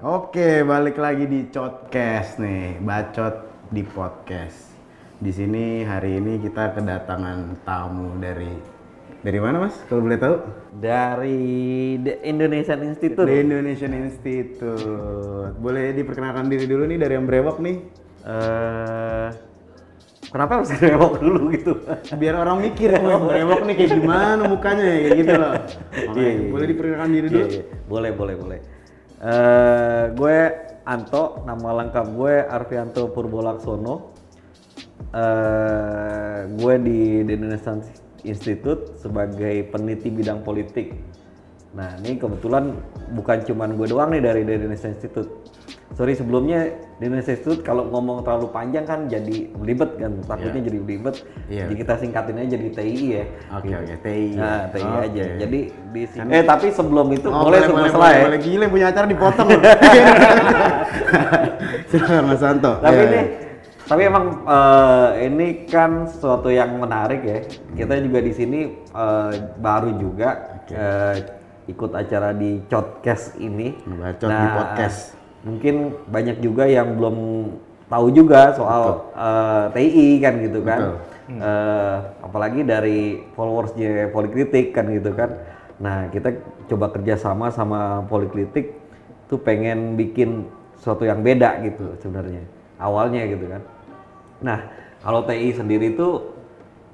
Oke, balik lagi di Podcast nih, bacot di podcast. Di sini hari ini kita kedatangan tamu dari dari mana mas? Kalau boleh tahu? Dari The Indonesian Institute. The Indonesian Institute. Boleh diperkenalkan diri dulu nih dari yang brewok nih. Eh, kenapa harus brewok dulu gitu? Biar orang mikir, oh brewok nih kayak gimana mukanya ya, kayak gitu loh. Makanya, Iya, iya. boleh diperkenalkan diri dulu? Iya, iya. Boleh, boleh, boleh. Eh, gue Anto, nama lengkap gue Arfianto Purbolaksono. Eh, gue di The Indonesian Institute sebagai peneliti bidang politik. Nah, ini kebetulan bukan cuman gue doang nih dari The Indonesian Institute. Sorry sebelumnya The Indonesian Institute kalau ngomong terlalu panjang kan jadi belibet kan, takutnya jadi belibet. Iya. Jadi kita singkatin aja jadi TI ya. Oke, oke, TI. Nah, TI Oke. aja. Jadi di sini. Eh, tapi sebelum itu Oh, boleh sebelum boleh, boleh, ya. boleh. Gila punya acara dipotong. Silakan Mas Santo. Tapi Iya, ini iya. tapi emang eh, ini kan sesuatu yang menarik ya. Kita juga di sini eh, baru juga eh, ikut acara di Podcast ini. Bacot di podcast. Mungkin banyak juga yang belum tahu juga soal eh, TI kan gitu kan. Betul. Eh, apalagi dari followersnya Polikritik kan gitu kan. Nah kita coba kerjasama sama Polikritik tuh pengen bikin sesuatu yang beda gitu sebenarnya awalnya gitu kan. Nah kalau TI sendiri tuh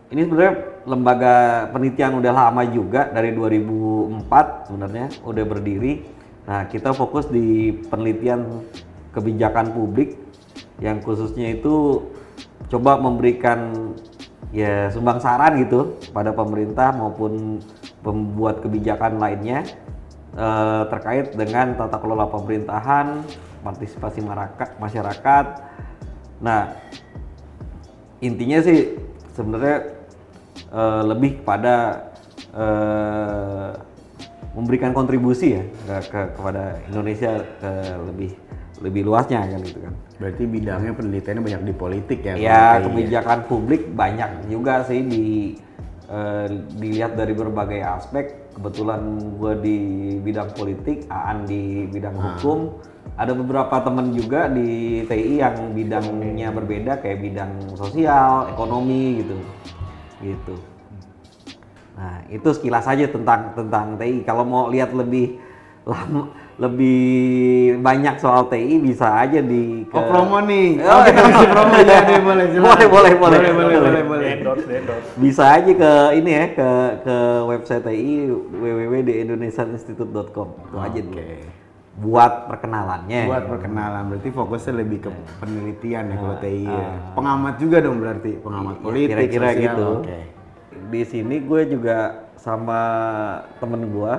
ini sebenarnya lembaga penelitian udah lama juga dari 2004 sebenarnya udah berdiri. Nah kita fokus di penelitian kebijakan publik yang khususnya itu coba memberikan ya sumbang saran gitu pada pemerintah maupun pembuat kebijakan lainnya eh, terkait dengan tata kelola pemerintahan, partisipasi masyarakat. Nah, intinya sih sebenarnya eh, lebih kepada eh, memberikan kontribusi ya ke, ke- kepada Indonesia ke lebih lebih luasnya kan gitu kan. Berarti bidangnya penelitiannya banyak di politik ya? Ya kalau TI kebijakan publik banyak juga sih di eh, dilihat dari berbagai aspek. Kebetulan gue di bidang politik, Aan di bidang hukum. Ada beberapa temen juga di TI yang bidangnya berbeda kayak bidang sosial, ekonomi gitu, gitu. Nah itu sekilas aja tentang tentang TI. Kalau mau lihat lebih lama, lebih banyak soal TI bisa aja di ke- Oh promo nih. Oh, kita kasih promo ya boleh. Boleh, boleh, boleh. Boleh, boleh, boleh, boleh. endorse, endorse. bisa aja ke ini ya ke ke website TI www.indonesianinstitute.com itu aja dulu. Oke. Buat perkenalannya Buat perkenalan berarti fokusnya lebih ke penelitian ya kalau TI ya. ah. Pengamat juga dong berarti, pengamat Ya, politik, kira-kira sosial. gitu Oke. di sini gue juga sama temen gue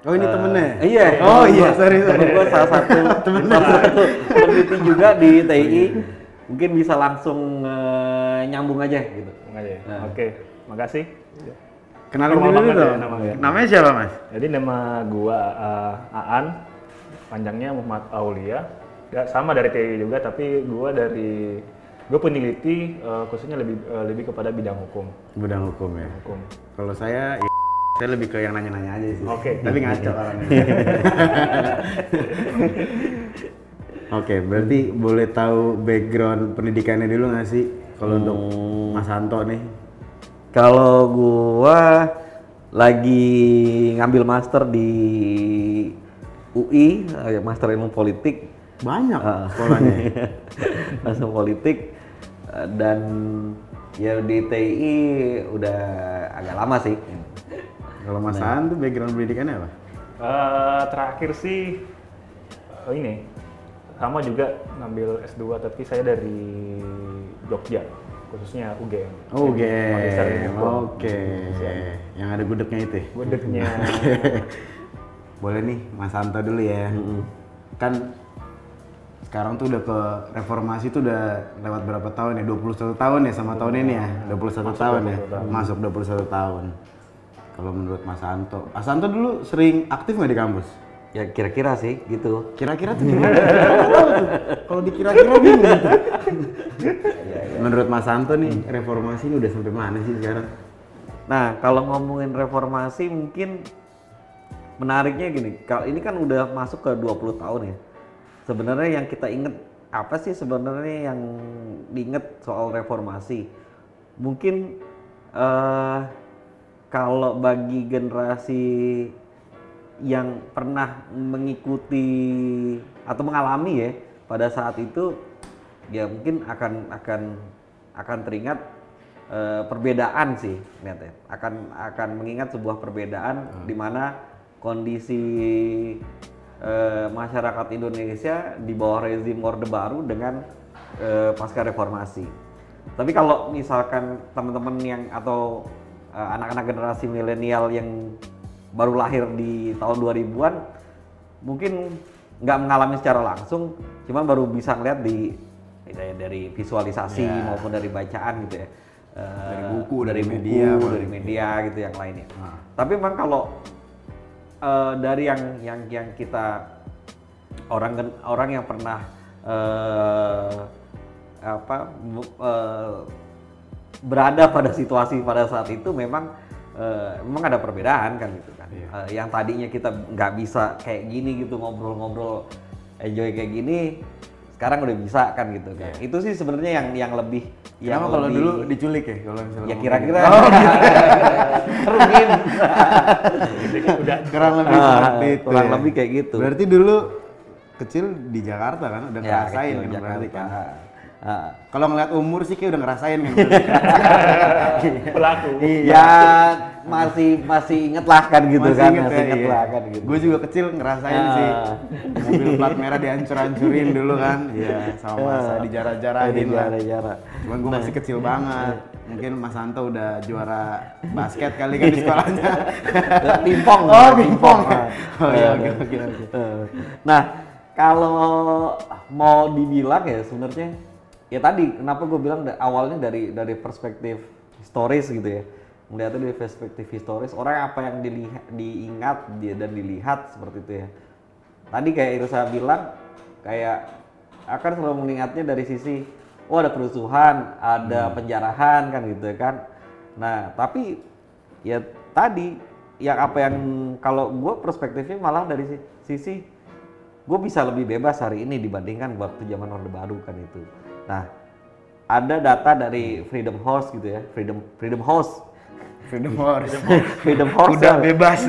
Oh ini temennya? iya Oh temen iya, gua. sorry, sorry. Temen gue salah satu salah satu peneliti juga di TI mungkin bisa langsung eh, nyambung aja gitu aja ya. Nah. Oke, makasih. Kenalin dulu banget ya dong. namanya. Namanya siapa mas? Jadi nama gua uh, Aan, panjangnya Muhammad Aulia. Ya, sama dari TI juga, tapi gua dari gue peneliti uh, khususnya lebih uh, lebih kepada bidang hukum. Bidang hukum ya. Hukum. Kalau saya, ya, saya lebih ke yang nanya-nanya aja sih. Oke. Tapi ngaco orangnya. Oke, berarti boleh tahu background pendidikannya dulu nggak sih? Kalau untuk Mas Santo nih. Kalau gua lagi ngambil master di UI, eh, master ilmu politik, Banyak Ah. sekolahnya. master politik eh, dan ya di TI udah agak lama sih. Kalau Mas Santo background pendidikannya apa? Uh, terakhir sih uh, ini sama juga ngambil S2 tapi saya dari Jogja khususnya UGM. Oh, hukum. Oke. Yang ada gudegnya itu. ya? Gudegnya Boleh nih, Mas Santo dulu ya. Kan sekarang tuh udah ke reformasi tuh udah lewat berapa tahun ya? 21 tahun ya sama tahun ini ya? 21 tahun ya? 21 tahun. Masuk 21 tahun. Kalau menurut Mas Santo. Mas Santo dulu sering aktif nggak di kampus? Ya kira-kira sih gitu. Kira-kira tuh. Kalau dikira-kira bingung. Menurut Mas Santo nih, reformasi ini udah sampai mana sih sekarang? Nah, kalau ngomongin reformasi mungkin menariknya gini, kalau ini kan udah masuk ke 20 tahun ya. sebenarnya yang kita inget apa sih sebenarnya yang diinget soal reformasi? Mungkin eh kalau bagi generasi yang pernah mengikuti atau mengalami ya pada saat itu ya mungkin akan akan akan teringat eh, perbedaan sih lihat ya akan akan mengingat sebuah perbedaan di mana kondisi eh, masyarakat Indonesia di bawah rezim Orde Baru dengan eh, pasca reformasi. Tapi kalau misalkan teman-teman yang atau eh, anak-anak generasi milenial yang baru lahir di tahun 2000-an mungkin nggak mengalami secara langsung, cuman baru bisa ngeliat di dari, dari visualisasi Ya. maupun dari bacaan gitu ya. Eh, Dari buku, dari, dari buku, media, dari paling. media gitu yang lainnya. Nah. Tapi memang kalau eh, dari yang yang yang kita orang orang yang pernah eh, apa eh, berada pada situasi pada saat itu memang eh, memang ada perbedaan kan gitu kan. Iya. Eh, yang tadinya kita nggak bisa kayak gini gitu ngobrol-ngobrol enjoy kayak gini sekarang udah bisa kan gitu kan. Itu sih sebenarnya yang yang lebih yang Kenapa kalau lebih- dulu diculik ya kalau misalnya ya kira-kira gitu? Oh, mungkin udah kurang lebih Ah, seperti itu. kurang ya. lebih kayak gitu. Berarti dulu kecil di Jakarta kan udah ya ngerasain kan berarti Jakarta. kan. Ah. Kalau ngeliat umur sih kayak udah ngerasain kan. pelaku ya masih masih inget lah kan gitu Masih kan inget masih ya, inget iya. lah kan gitu Gue juga kecil ngerasain Ah. sih. Mobil plat merah dihancur-hancurin dulu kan. Iya, sama masa Ah. dijarah-jarahin lah. jara Cuman gue masih Nah. kecil banget. Mungkin Mas Santo udah juara basket kali kan di sekolahnya. pimpong Oh, pimpong. Ah. Oh iya, oke oke nah kalau mau dibilang ya sebenarnya ya tadi kenapa gue bilang awalnya dari dari perspektif historis gitu ya. Melihatnya dari perspektif historis orang apa yang dilihat diingat dia dan dilihat seperti itu ya. Tadi kayak Irsa bilang kayak akan selalu mengingatnya dari sisi oh ada kerusuhan ada penjarahan kan gitu kan. Nah tapi ya tadi yang apa yang kalau gue perspektifnya malah dari si- sisi gue bisa lebih bebas hari ini dibandingkan waktu zaman orde baru kan itu nah ada data dari Freedom House gitu ya Freedom Freedom House Freedom Horse. Freedom House Udah ya. bebas.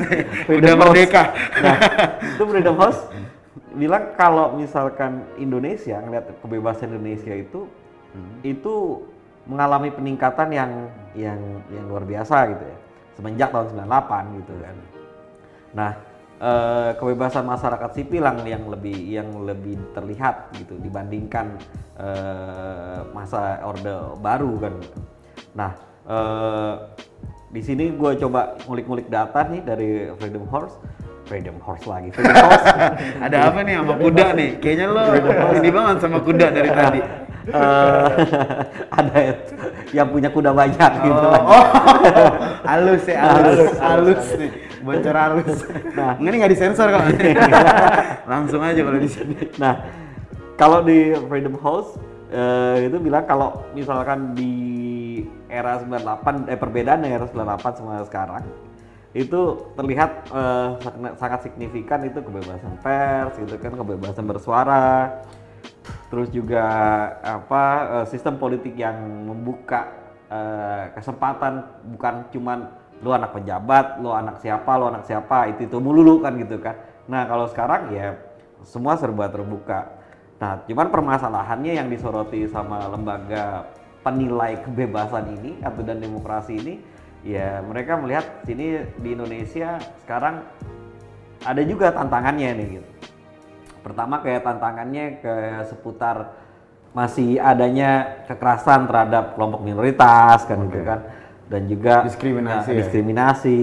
Freedom Udah House. merdeka. Nah, itu Freedom House bilang kalau misalkan Indonesia ngeliat kebebasan Indonesia itu itu mengalami peningkatan yang yang yang luar biasa gitu ya semenjak tahun 98 gitu kan. Nah, eh, kebebasan masyarakat sipil yang yang lebih yang lebih terlihat gitu dibandingkan eh, masa orde baru kan. Nah, eh, di sini gue coba ngulik-ngulik data nih dari Freedom Horse, Freedom Horse lagi, Freedom Horse. Ada apa nih sama kuda nih? Kayaknya lo ini banget sama kuda dari tadi. Eh, ada yang punya kuda banyak gitu. Oh, oh. halus ya, halus, halus nih, bocor halus. Nah, ini nggak disensor kalau langsung aja kalau di sini. Nah, kalau di Freedom House eh, itu bilang kalau misalkan di era 98 eh perbedaan era 98 sama sekarang itu terlihat eh, sangat, signifikan itu kebebasan pers gitu kan kebebasan bersuara terus juga apa eh, sistem politik yang membuka kesempatan bukan cuman lu anak pejabat, lu anak siapa, lu anak siapa itu itu mulu kan gitu kan. Nah kalau sekarang ya semua serba terbuka. Nah cuman permasalahannya yang disoroti sama lembaga penilai kebebasan ini atau dan demokrasi ini ya mereka melihat sini di Indonesia sekarang ada juga tantangannya nih gitu. Pertama kayak tantangannya ke seputar masih adanya kekerasan terhadap kelompok minoritas kan gitu kan dan juga Diskriminasi ya? diskriminasi.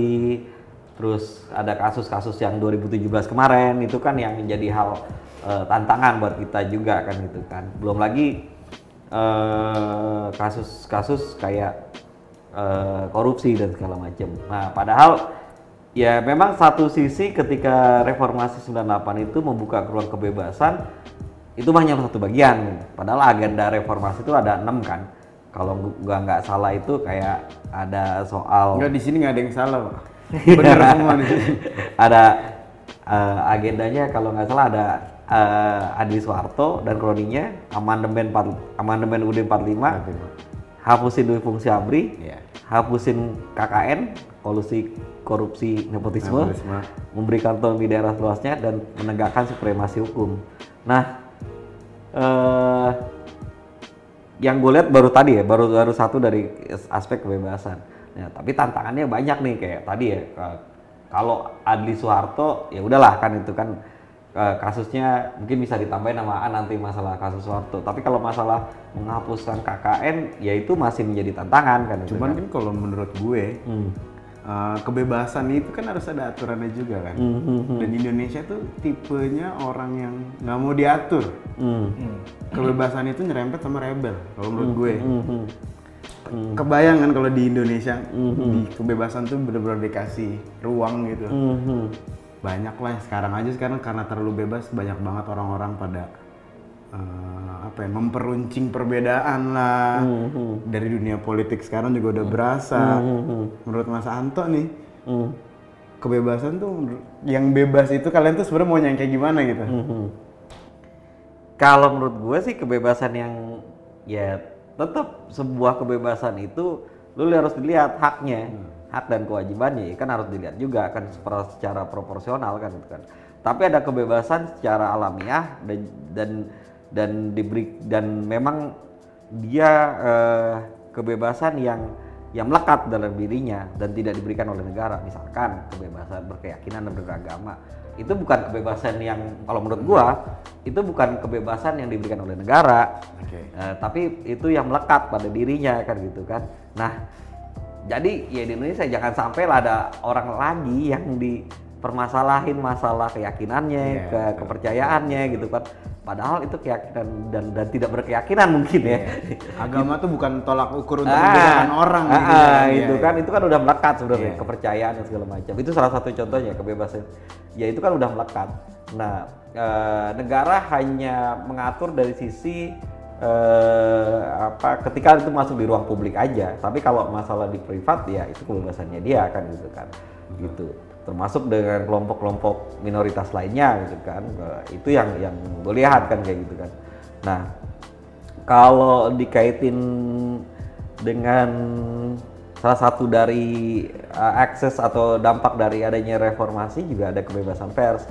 Terus ada kasus-kasus yang 2017 kemarin itu kan yang menjadi hal eh, tantangan buat kita juga kan gitu kan. Belum lagi eh, kasus-kasus kayak eh, korupsi dan segala macam. Nah padahal ya memang satu sisi ketika reformasi 98 itu membuka ruang kebebasan itu hanya satu bagian. Padahal agenda reformasi itu ada enam kan kalau gua nggak salah itu kayak ada soal Enggak di sini nggak ada yang salah, Pak. Bener semua di sini. ada eh, agendanya kalau nggak salah ada eh, Adli Soeharto dan kroninya amandemen 4, amandemen UUD 45 hapusin duit fungsi ABRI Iya. hapusin KKN kolusi korupsi nepotisme, Nepotisme. memberikan otonomi daerah seluasnya dan menegakkan supremasi hukum. Nah, eh, yang gue lihat baru tadi ya, baru baru satu dari aspek kebebasan. Nah, tapi tantangannya banyak nih kayak tadi ya. ka- Kalau Adli Soeharto ya udahlah kan itu kan kasusnya mungkin bisa ditambahin nama A nanti masalah kasus Soeharto. Tapi kalau masalah menghapuskan KKN ya itu masih menjadi tantangan kan. Cuman kan. kan kalau menurut gue Hmm. Eh, kebebasan itu kan harus ada aturannya juga kan. Hmm, hmm, hmm. Dan Indonesia tuh tipenya orang yang nggak mau diatur. Hmm. Hmm. Kebebasan itu nyerempet sama rebel kalau menurut gue. Hmm, hmm. Kebayang kan kalau di Indonesia di kebebasan tuh bener-bener dikasih ruang gitu. Hmm, hmm. Banyak lah sekarang aja sekarang karena terlalu bebas banyak banget orang-orang pada eh, apa ya memperuncing perbedaan lah. Hmm, hmm. Dari dunia politik sekarang juga udah berasa. Hmm, hmm. Menurut Mas Anto nih Hmm. kebebasan tuh yang bebas itu kalian tuh sebenarnya mau yang kayak gimana gitu? Mhm. Kalau menurut gue sih kebebasan yang ya tetap sebuah kebebasan itu lu harus dilihat haknya, hak dan kewajibannya ya kan harus dilihat juga kan secara, secara proporsional kan itu kan. Tapi ada kebebasan secara alamiah dan dan dan diberi dan memang dia eh, kebebasan yang yang melekat dalam dirinya dan tidak diberikan oleh negara. Misalkan kebebasan berkeyakinan dan beragama. Itu bukan kebebasan yang kalau menurut gua itu bukan kebebasan yang diberikan oleh negara. Oke. Eh, tapi itu yang melekat pada dirinya kan gitu kan. Nah jadi ya di Indonesia jangan sampai lah ada orang lagi yang dipermasalahin masalah keyakinannya Iya, ke betul. kepercayaannya gitu kan padahal itu keyakinan dan dan tidak berkeyakinan mungkin ya. Agama tuh bukan tolak ukur untuk Ah, orang ah, gitu ah, kan. itu Iya, kan iya. itu kan udah melekat sebenarnya Iya. kepercayaan dan segala macam. Itu salah satu contohnya kebebasan. Ya itu kan udah melekat. Nah eh, negara hanya mengatur dari sisi eh, apa ketika itu masuk di ruang publik aja. Tapi kalau masalah di privat ya itu kebebasannya dia kan gitu kan. Gitu termasuk dengan kelompok-kelompok minoritas lainnya gitu kan. Eh, itu yang yang gue lihat kan kayak gitu kan. Nah kalau dikaitin dengan salah satu dari uh, akses atau dampak dari adanya reformasi juga ada kebebasan pers.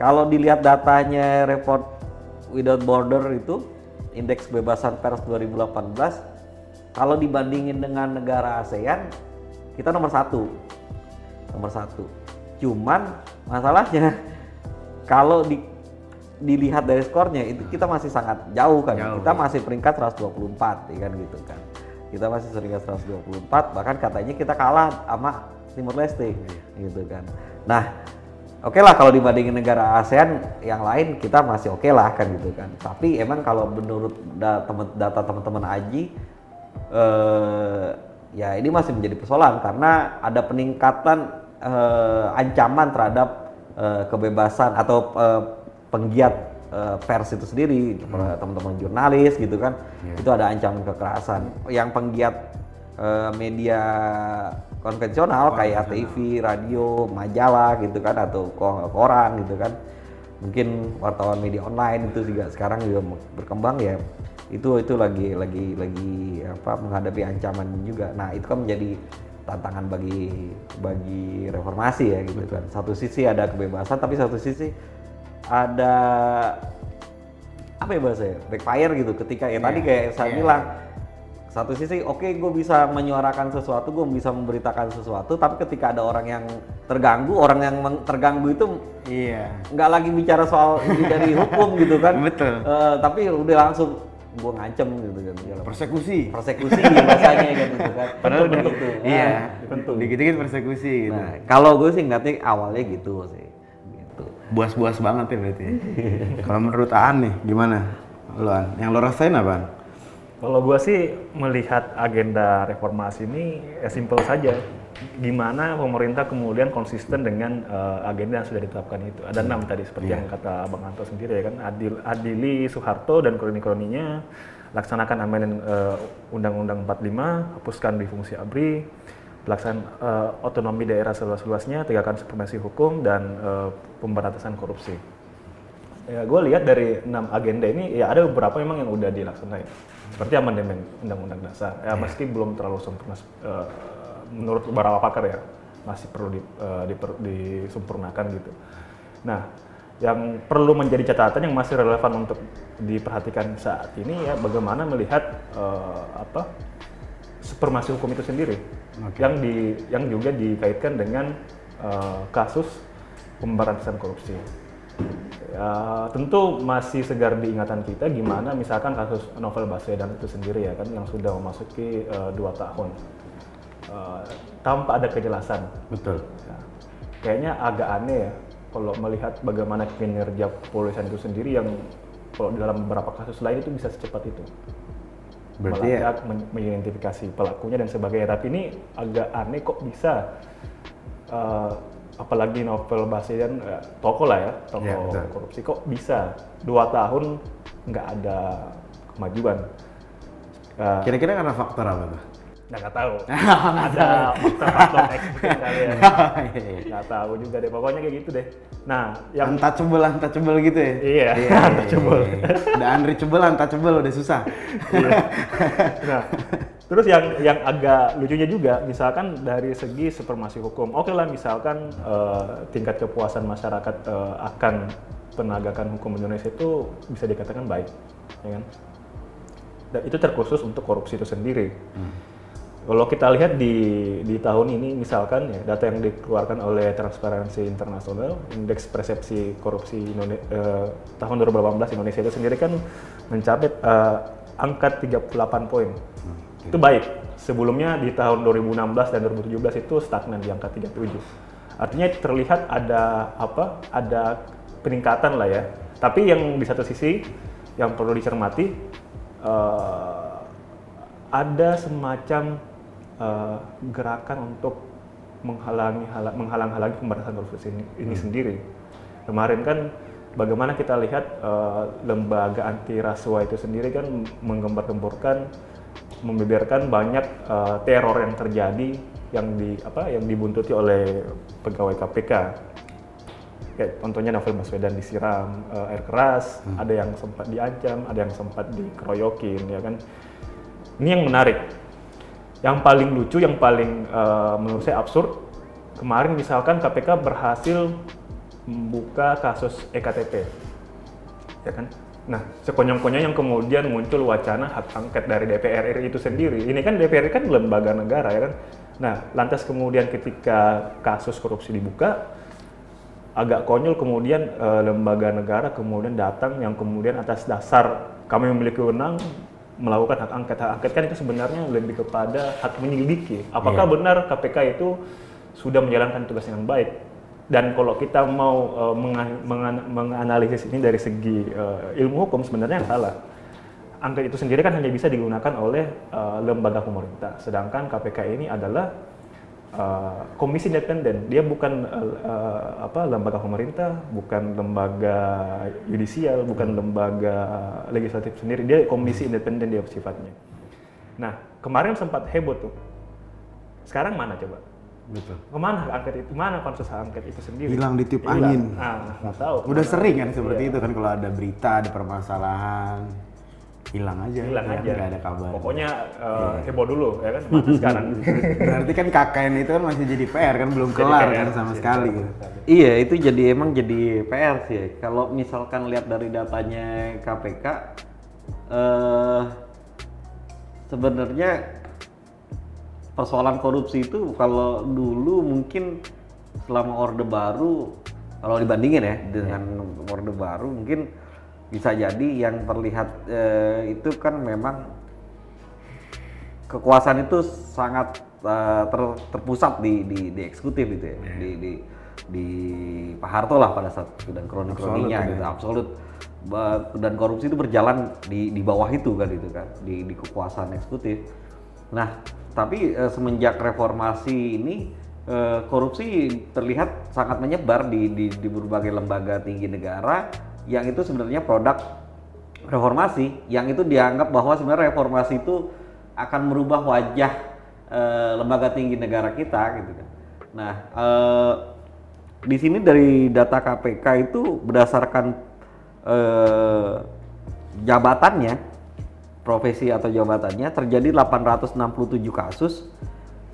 Kalau dilihat datanya report Without Border itu indeks kebebasan pers 2018 kalau dibandingin dengan negara ASEAN kita nomor satu nomor satu. Cuman masalahnya kalau di, dilihat dari skornya itu kita masih sangat jauh kan. Jauh, kita ya. masih peringkat 124 ya kan gitu kan. Kita masih peringkat 124 bahkan katanya kita kalah sama Timur Leste gitu kan. Nah oke lah kalau dibandingin negara ASEAN yang lain kita masih oke lah kan gitu kan. Tapi emang kalau menurut data teman-teman Aji eh, ya ini masih menjadi persoalan karena ada peningkatan eh, ancaman terhadap eh, kebebasan atau eh, penggiat pers itu sendiri teman-teman jurnalis gitu kan. Itu ada ancaman kekerasan. Yang penggiat eh, media konvensional kayak TV, radio, majalah gitu kan atau ko- koran gitu kan. Mungkin wartawan media online itu juga sekarang juga berkembang ya. Itu itu lagi lagi lagi apa menghadapi ancaman juga. Nah itu kan menjadi tantangan bagi bagi reformasi ya gitu kan satu sisi ada kebebasan tapi satu sisi ada apa ya bahasanya backfire gitu ketika ya tadi Iya, kayak saya iya. bilang satu sisi oke gue bisa menyuarakan sesuatu gue bisa memberitakan sesuatu tapi ketika ada orang yang terganggu orang yang terganggu itu Iya. nggak lagi bicara soal dari hukum gitu kan Betul. Eh, tapi udah langsung gue ngancem gitu kan segala. Persekusi. persekusi bahasanya kan gitu kan Padahal Bentuk begitu. Iya. Bentuk. Dikit-dikit persekusi gitu. nah kalau gue sih ngeliatnya awalnya gitu sih gitu Buas-buas banget ya berarti. Kalau menurut Aan nih gimana? Lo An, yang lo rasain apa? Kalau gua sih melihat agenda reformasi ini ya simpel saja. Gimana pemerintah kemudian konsisten dengan eh, agenda yang sudah ditetapkan itu. Ada enam tadi seperti yang kata Bang Anto sendiri ya kan. Adil, adili Soeharto dan kroni-kroninya laksanakan amandemen eh, Undang-Undang 45, hapuskan di fungsi ABRI, pelaksanaan eh, otonomi daerah seluas-luasnya, tegakkan supremasi hukum dan eh, pemberantasan korupsi. Ya, gue lihat dari enam agenda ini ya ada beberapa memang yang udah dilaksanain. Seperti amandemen Undang-Undang Dasar. Ya, meski belum terlalu sempurna eh, menurut beberapa pakar ya masih perlu di, eh, diper- disempurnakan gitu. Nah, yang perlu menjadi catatan yang masih relevan untuk diperhatikan saat ini ya bagaimana melihat eh, apa supremasi hukum itu sendiri yang di yang juga dikaitkan dengan eh, kasus pemberantasan korupsi. Ya, tentu masih segar di ingatan kita gimana misalkan kasus novel Baswedan itu sendiri ya kan yang sudah memasuki eh, dua tahun Eh, tanpa ada kejelasan Betul. Ya, kayaknya agak aneh ya kalau melihat bagaimana kinerja kepolisian itu sendiri yang kalau dalam beberapa kasus lain itu bisa secepat itu. Berarti ya- Melacak, mengidentifikasi pelakunya dan sebagainya. Tapi ini agak aneh kok bisa eh, apalagi novel Baswedan eh, toko lah ya, toko betul. korupsi kok bisa dua tahun nggak ada kemajuan. Kira-kira karena faktor apa tuh? Nah, nggak tahu. Ada faktor-faktor X mungkin kali ya. Nggak tahu juga deh. Pokoknya kayak gitu deh. Nah, yang untouchable, untouchable gitu ya? Iya, untouchable. Udah unreachable, untouchable, udah susah. nah, terus yang yang agak lucunya juga, misalkan dari segi supremasi hukum, oke lah misalkan eh, tingkat kepuasan masyarakat eh, akan penegakan hukum Indonesia itu bisa dikatakan baik, ya kan? Dan itu terkhusus untuk korupsi itu sendiri. Kalau kita lihat di di tahun ini misalkan ya data yang dikeluarkan oleh Transparency International, indeks persepsi korupsi Indone- eh, tahun 2018 Indonesia itu sendiri kan mencapai eh, angka 38 poin. Itu baik. Sebelumnya di tahun 2016 dan 2017 itu stagnan di angka 37. Artinya terlihat ada apa? Ada peningkatan lah ya. Tapi yang di satu sisi yang perlu dicermati eh, ada semacam eh, gerakan untuk menghalangi hala- menghalang-halangi pemberantasan korupsi ini, ini sendiri. Kemarin kan bagaimana kita lihat eh, lembaga anti rasuah itu sendiri kan menggembar-gemborkan membeberkan banyak eh, teror yang terjadi yang di apa yang dibuntuti oleh pegawai KPK kayak contohnya Novel Baswedan disiram eh, air keras, ada yang sempat diancam, ada yang sempat dikeroyokin, ya kan. Ini yang menarik. Yang paling lucu, yang paling eh, menurut saya absurd, kemarin misalkan KPK berhasil membuka kasus ektp, ya kan. Nah, sekonyong-konyong yang kemudian muncul wacana hak angket dari DPR RI itu sendiri. Ini kan DPR RI kan lembaga negara, ya kan. Nah, lantas kemudian ketika kasus korupsi dibuka, agak konyol kemudian eh, lembaga negara kemudian datang yang kemudian atas dasar kami memiliki wewenang melakukan hak angket. Hak angket kan itu sebenarnya lebih kepada hak menyelidiki. Apakah benar KPK itu sudah menjalankan tugas dengan baik? Dan kalau kita mau mengan- menganalisis ini dari segi eh, ilmu hukum sebenarnya yang salah. Angket itu sendiri kan hanya bisa digunakan oleh eh, lembaga pemerintah. Sedangkan KPK ini adalah uh, komisi independen. Dia bukan uh, uh, apa lembaga pemerintah, bukan lembaga yudisial, bukan lembaga legislatif sendiri. Dia komisi independen dia sifatnya. Nah, kemarin sempat heboh tuh. Sekarang mana coba? Betul. Ke mana angket itu? Mana pansus angket itu sendiri? Hilang ditiup Hilang. angin. Ah, nggak tahu. Udah sering kan seperti Iya. itu kan kalau ada berita, ada permasalahan, hilang aja. Hilang ya, aja. Nggak ada kabar. Pokoknya uh, heboh dulu ya kan. Mana sekarang? Berarti kan KKN itu kan masih jadi PR kan belum Jadi kelar PR, kan sama jadi sekali. PR. gitu. Iya, itu jadi emang jadi PR sih. ya. Kalau misalkan lihat dari datanya KPK, eh sebenarnya persoalan korupsi itu kalau dulu mungkin selama orde baru, kalau dibandingin ya dengan orde baru mungkin bisa jadi yang terlihat eh, itu kan memang kekuasaan itu sangat uh, ter- terpusat di, di, di eksekutif gitu ya, di, di di Pak Harto lah pada saat itu dan kroni-kroninya gitu, ya. absolut. Dan korupsi itu berjalan di di bawah itu kan gitu kan, di di kekuasaan eksekutif. Nah, tapi eh, semenjak reformasi ini eh, korupsi terlihat sangat menyebar di, di di berbagai lembaga tinggi negara yang itu sebenarnya produk reformasi yang itu dianggap bahwa sebenarnya reformasi itu akan merubah wajah eh, lembaga tinggi negara kita gitu kan. Nah, eh, di sini dari data KPK itu berdasarkan eh, jabatannya, profesi atau jabatannya terjadi 867 kasus.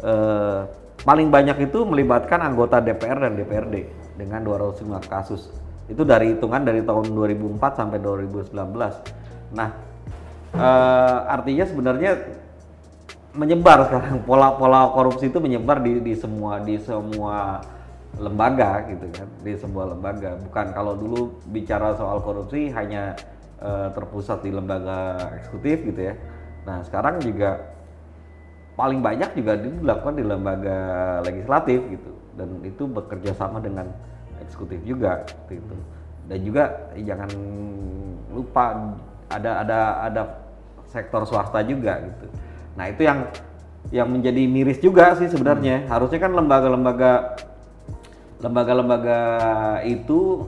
Eh, paling banyak itu melibatkan anggota DPR dan DPRD dengan 205 kasus. Itu dari hitungan dari tahun 2004 sampai 2019. Nah, eh, artinya sebenarnya menyebar sekarang. Pola-pola korupsi itu menyebar di, di semua di semua lembaga gitu kan. Di sebuah lembaga. Bukan kalau dulu bicara soal korupsi hanya eh, terpusat di lembaga eksekutif gitu ya. Nah sekarang juga paling banyak juga dilakukan di lembaga legislatif gitu. Dan itu bekerja sama dengan eksekutif juga gitu dan juga eh, jangan lupa ada ada ada sektor swasta juga gitu. Nah itu yang yang menjadi miris juga sih sebenarnya. Harusnya kan lembaga-lembaga lembaga-lembaga itu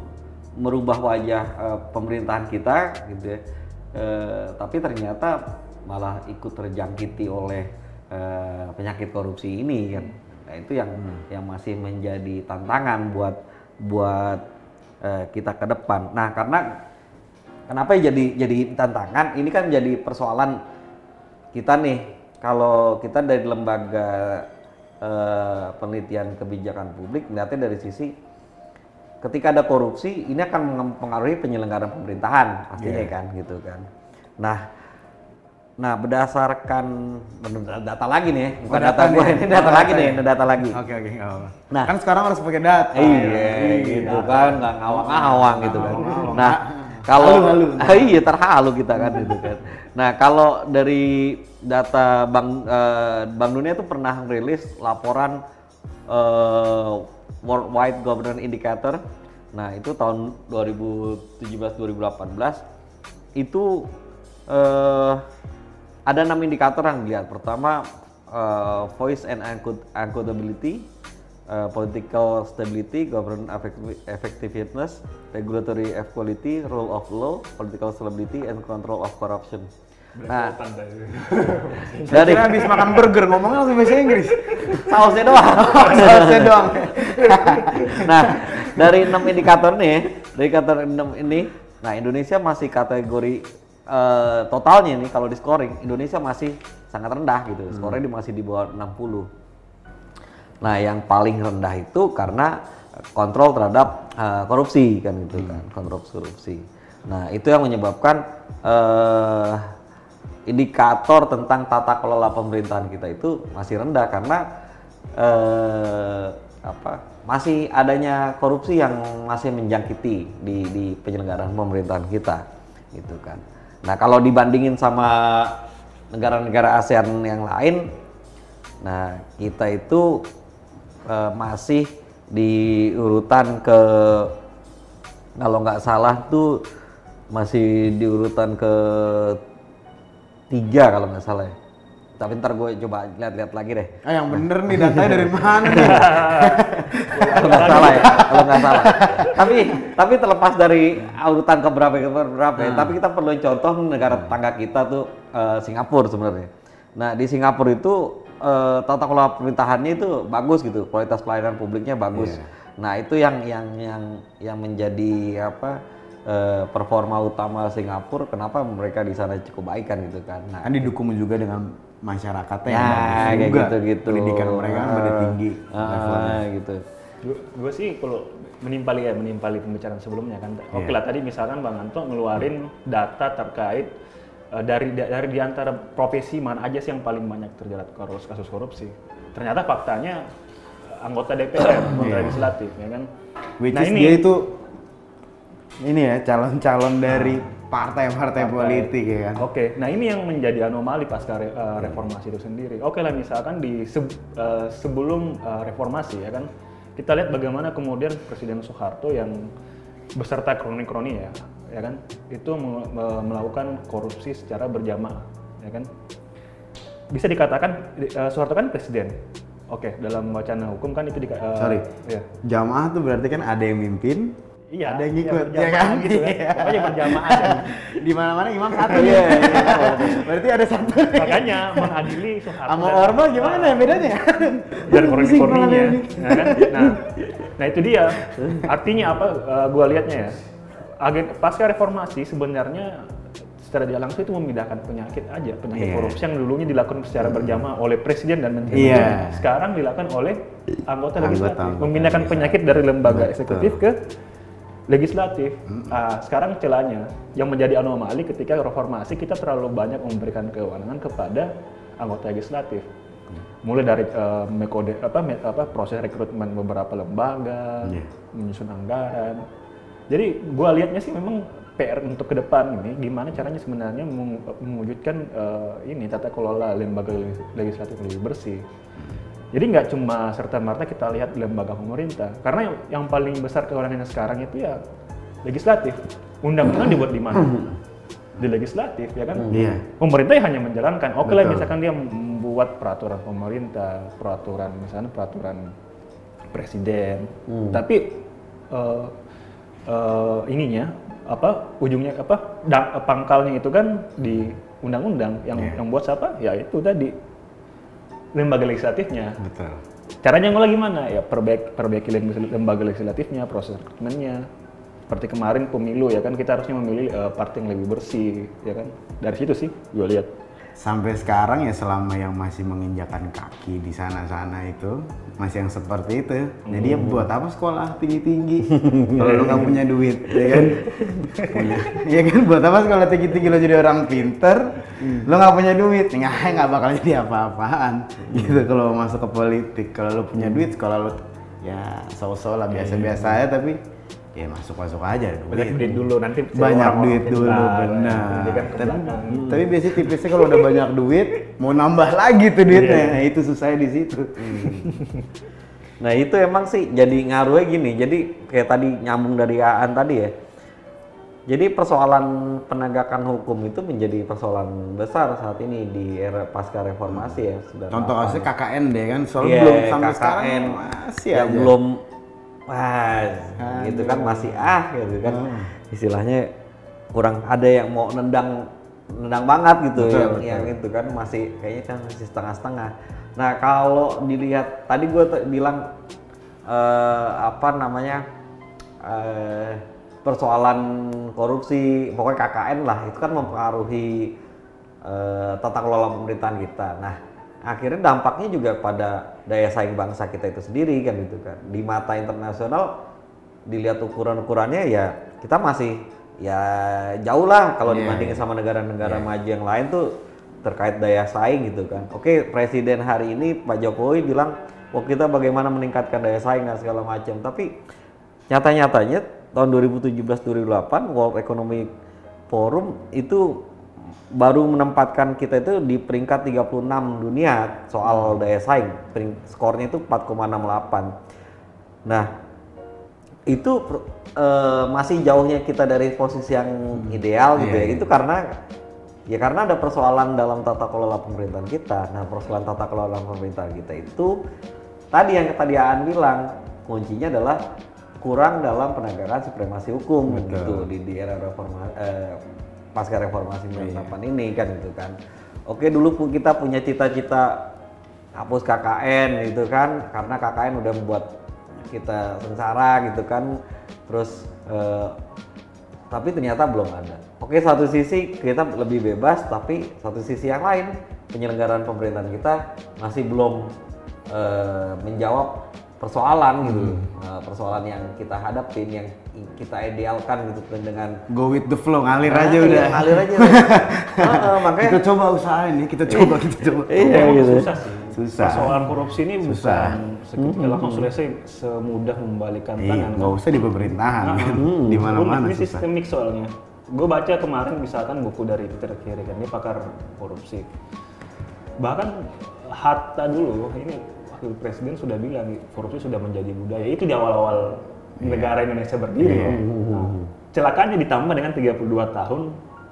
merubah wajah eh, pemerintahan kita gitu ya. Eh, tapi ternyata malah ikut terjangkiti oleh eh, penyakit korupsi ini kan. Nah itu yang yang masih menjadi tantangan buat buat eh, kita ke depan. Nah karena kenapa jadi jadi tantangan? Ini kan jadi persoalan kita nih. Kalau kita dari lembaga eh, penelitian kebijakan publik melihatnya dari sisi ketika ada korupsi ini akan mempengaruhi penyelenggaraan pemerintahan pastinya kan gitu kan. Nah nah berdasarkan data lagi nih bukan Oh, data, data gue ini data Oh, lagi data nih ya. ini data lagi Oke oke apa-apa. Nah. kan sekarang harus pakai data. iya gitu kan nggak ngawang-ngawang gitu kan nah Halu, kalau halu. iya terhalu kita kan gitu kan nah kalau dari data bank eh, bank dunia itu pernah rilis laporan eh, worldwide governance indicator nah itu tahun 2017 2018 itu eh, ada enam indikator yang dilihat pertama eh, voice and account- accountability uh, political stability, government effecti- effectiveness, regulatory equality, rule of law, political stability, and control of corruption. Nah, Saya dari kira habis makan burger ngomongnya langsung bahasa Inggris. sausnya doang. Sausnya doang. nah, dari enam indikator nih, dari indikator enam ini, nah Indonesia masih kategori eh, totalnya nih kalau di scoring Indonesia masih sangat rendah gitu. Skornya di- masih di bawah 60. Nah, yang paling rendah itu karena kontrol terhadap eh, korupsi kan gitu kan, kontrol korupsi. Nah, itu yang menyebabkan eh, indikator tentang tata kelola pemerintahan kita itu masih rendah karena eh, apa? Masih adanya korupsi yang masih menjangkiti di di penyelenggaraan pemerintahan kita gitu kan. Nah, kalau dibandingin sama negara-negara ASEAN yang lain Nah, kita itu eh, masih di urutan ke kalau nggak salah tuh masih di urutan ke tiga kalau nggak salah ya. Tapi ntar gue coba lihat-lihat lagi deh. Ah yang bener nih datanya dari mana kalau nggak salah ya, kalau nggak salah. tapi tapi terlepas dari urutan ke berapa ke berapa, ya, tapi kita perlu contoh negara tetangga kita tuh eh, Singapura sebenarnya. Nah di Singapura itu eh, tata kelola pemerintahannya itu bagus gitu, kualitas pelayanan publiknya bagus. Nah itu yang yang yang yang menjadi apa eh, performa utama Singapura. Kenapa mereka di sana cukup baik kan gitu kan? Nah Kan didukung juga dengan masyarakatnya yang Nah, bagus kayak juga. gitu-gitu. Pendidikan mereka kan pada tinggi Ah, levelnya. gitu. gue sih kalau menimpali ya menimpali pembicaraan sebelumnya kan oke lah tadi misalkan bang Anto ngeluarin data terkait eh, dari dari di antara profesi mana aja sih yang paling banyak terjerat korupsi kasus korupsi ternyata faktanya eh, anggota DPR anggota legislatif ya kan Which nah is ini dia itu ini ya calon-calon dari partai-partai politik ya kan. Oke, nah ini yang menjadi anomali pasca re- eh, reformasi itu sendiri. Oke lah misalkan di se- eh, sebelum eh, reformasi ya kan, kita lihat bagaimana kemudian Presiden Soeharto yang beserta kroni-kroni ya, ya kan, itu me- me- melakukan korupsi secara berjamaah, ya kan. Bisa dikatakan eh, Soeharto kan presiden. Oke, dalam wacana hukum kan itu di Sorry. ya. Jamaah tuh berarti kan ada yang mimpin, Iya, ada yang iya, ngikut, ya berjamaah kan? gitu kan. Iya. Pokoknya berjamaah aja. Di mana-mana imam satu iya, Berarti ada satu. Makanya mengadili Soeharto Sama Orba gimana ya bedanya? dan korni-korninya ini. ya kan? nah nah itu dia artinya apa Eh, gua lihatnya ya agen pasca reformasi sebenarnya secara tidak langsung itu memindahkan penyakit aja penyakit Iya. korupsi yang dulunya dilakukan secara berjamaah oleh presiden dan menteri Iya. menteri. sekarang dilakukan oleh anggota legislatif Anggota-anggota memindahkan legislatif. penyakit dari lembaga Betul. eksekutif ke legislatif. Ah, sekarang celahnya yang menjadi anomali ketika reformasi kita terlalu banyak memberikan kewenangan kepada anggota legislatif. Mulai dari eh, metode apa, me- apa proses rekrutmen beberapa lembaga Iya. menyusun anggaran. Jadi gua lihatnya sih memang PR untuk ke depan ini gimana caranya sebenarnya mewujudkan eh, ini tata kelola lembaga legis- legislatif lebih bersih. Jadi nggak cuma serta merta kita lihat lembaga pemerintah, karena yang, yang paling besar kewenangannya sekarang itu ya legislatif. Undang-undang dibuat di mana? Di legislatif, ya kan? Iya. Pemerintah ya hanya menjalankan. Oke lah, misalkan dia membuat peraturan pemerintah, peraturan misalnya peraturan presiden, tapi eh, eh, ininya apa ujungnya apa da- pangkalnya itu kan di undang-undang yang Iya. yang buat siapa? Ya itu tadi lembaga legislatifnya. Betul. Caranya ngolah gimana? Ya perbaik, perbaiki lem- lembaga legislatifnya, proses rekrutmennya. Seperti kemarin pemilu ya kan kita harusnya memilih eh, partai yang lebih bersih ya kan. Dari situ sih gue lihat. Sampai sekarang ya selama yang masih menginjakan kaki di sana-sana itu masih yang seperti itu. Jadi ya buat apa sekolah tinggi-tinggi kalau lu nggak punya duit, ya kan? punya. Ya kan buat apa sekolah tinggi-tinggi lo jadi orang pinter, lo nggak punya duit, nggak nggak bakal jadi apa-apaan. Gitu kalau masuk ke politik. Kalau lo punya duit, sekolah lo ya so-so lah biasa-biasa aja tapi ya masuk-masuk aja Banyak duit. Dulu nanti banyak orang-orang duit dulu pintar, benar. ke tapi, belakang. tapi biasanya tipisnya kalau udah banyak duit mau nambah lagi tuh duitnya. Iya. nah, itu susahnya di situ. Nah itu emang sih jadi ngaruhnya gini, jadi kayak tadi nyambung dari Aan tadi ya. Jadi persoalan penegakan hukum itu menjadi persoalan besar saat ini di era pasca reformasi ya. contoh kasusnya KKN deh kan. Soalnya Iya, belum sampai KKN sekarang masih yang aja. belum wah gitu kan masih ah gitu kan Hmm. istilahnya kurang ada yang mau nendang nendang banget gitu Betul, yang betul. yang itu kan masih kayaknya kan masih setengah-setengah. Nah kalau dilihat tadi gue bilang eh, apa namanya eh, persoalan korupsi pokoknya KKN lah itu kan mempengaruhi eh, tata kelola pemerintahan kita. Nah akhirnya dampaknya juga pada daya saing bangsa kita itu sendiri kan gitu kan di mata internasional dilihat ukuran-ukurannya ya kita masih ya jauh lah kalau Iya, dibandingin sama negara-negara Iya. maju yang lain tuh terkait daya saing gitu kan. Oke, presiden hari ini Pak Jokowi bilang, "Oh, kita bagaimana meningkatkan daya saing dan segala macam." Tapi nyata-nyatanya tahun 2017-2008 World Economic Forum itu baru menempatkan kita itu di peringkat 36 dunia soal daya saing. Pering- skornya itu 4,68. Nah, itu eh, masih jauhnya kita dari posisi yang ideal gitu Iya, ya. iya. Itu karena ya karena ada persoalan dalam tata kelola pemerintahan kita. Nah, persoalan tata kelola pemerintahan kita itu tadi yang tadi Aan bilang kuncinya adalah kurang dalam penegakan supremasi hukum Betul. gitu di, di era reforma eh, pasca reformasi 98 ini kan gitu kan. Oke dulu kita punya cita-cita hapus KKN gitu kan karena KKN udah membuat kita sengsara gitu kan terus eh, tapi ternyata belum ada. Oke satu sisi kita lebih bebas tapi satu sisi yang lain penyelenggaraan pemerintahan kita masih belum eh, menjawab persoalan gitu Eh, persoalan yang kita hadapin yang kita idealkan gitu dengan go with the flow ngalir Ah, aja iya, udah ngalir aja Heeh, makanya kita coba usahain nih kita coba kita coba Iya, Emang gitu. susah sih. Susah. Persoalan korupsi ini Susah. bukan seketika langsung selesai semudah membalikan iya tangan. nggak usah di pemerintahan Nah, kan di mana-mana Ini susah sistemik soalnya. Gue baca kemarin misalkan buku dari Peter Kiri kan, dia pakar korupsi. Bahkan Hatta dulu, ini wakil presiden sudah bilang korupsi sudah menjadi budaya. Itu di awal-awal negara Indonesia berdiri. Iya. Nah, celakanya ditambah dengan 32 tahun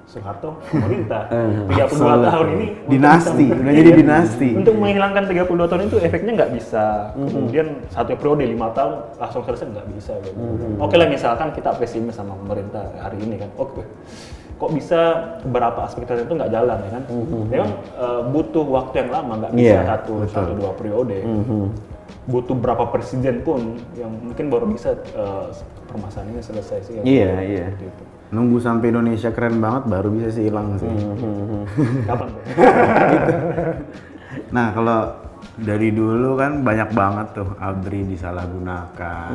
Soeharto pemerintah. Eh, 32 Absolut. tahun ini Dinasti, bisa- udah jadi dinasti. Untuk menghilangkan 32 tahun itu efeknya nggak bisa. Mm-hmm. Kemudian satu periode lima tahun langsung selesai nggak bisa. Gitu. Mm-hmm. Oke lah misalkan kita pesimis sama pemerintah hari ini kan. Oke. Kok bisa beberapa aspek tertentu nggak jalan ya kan? Memang eh, butuh waktu yang lama nggak bisa Iya, satu satu dua periode. butuh berapa presiden pun yang mungkin baru bisa uh, permasalahan ini selesai sih. ya. Iya, iya. Seperti itu. Nunggu sampai Indonesia keren banget baru bisa sih hilang sih. Kapan? Bang? Nah kalau dari dulu kan banyak banget tuh ABRI disalahgunakan.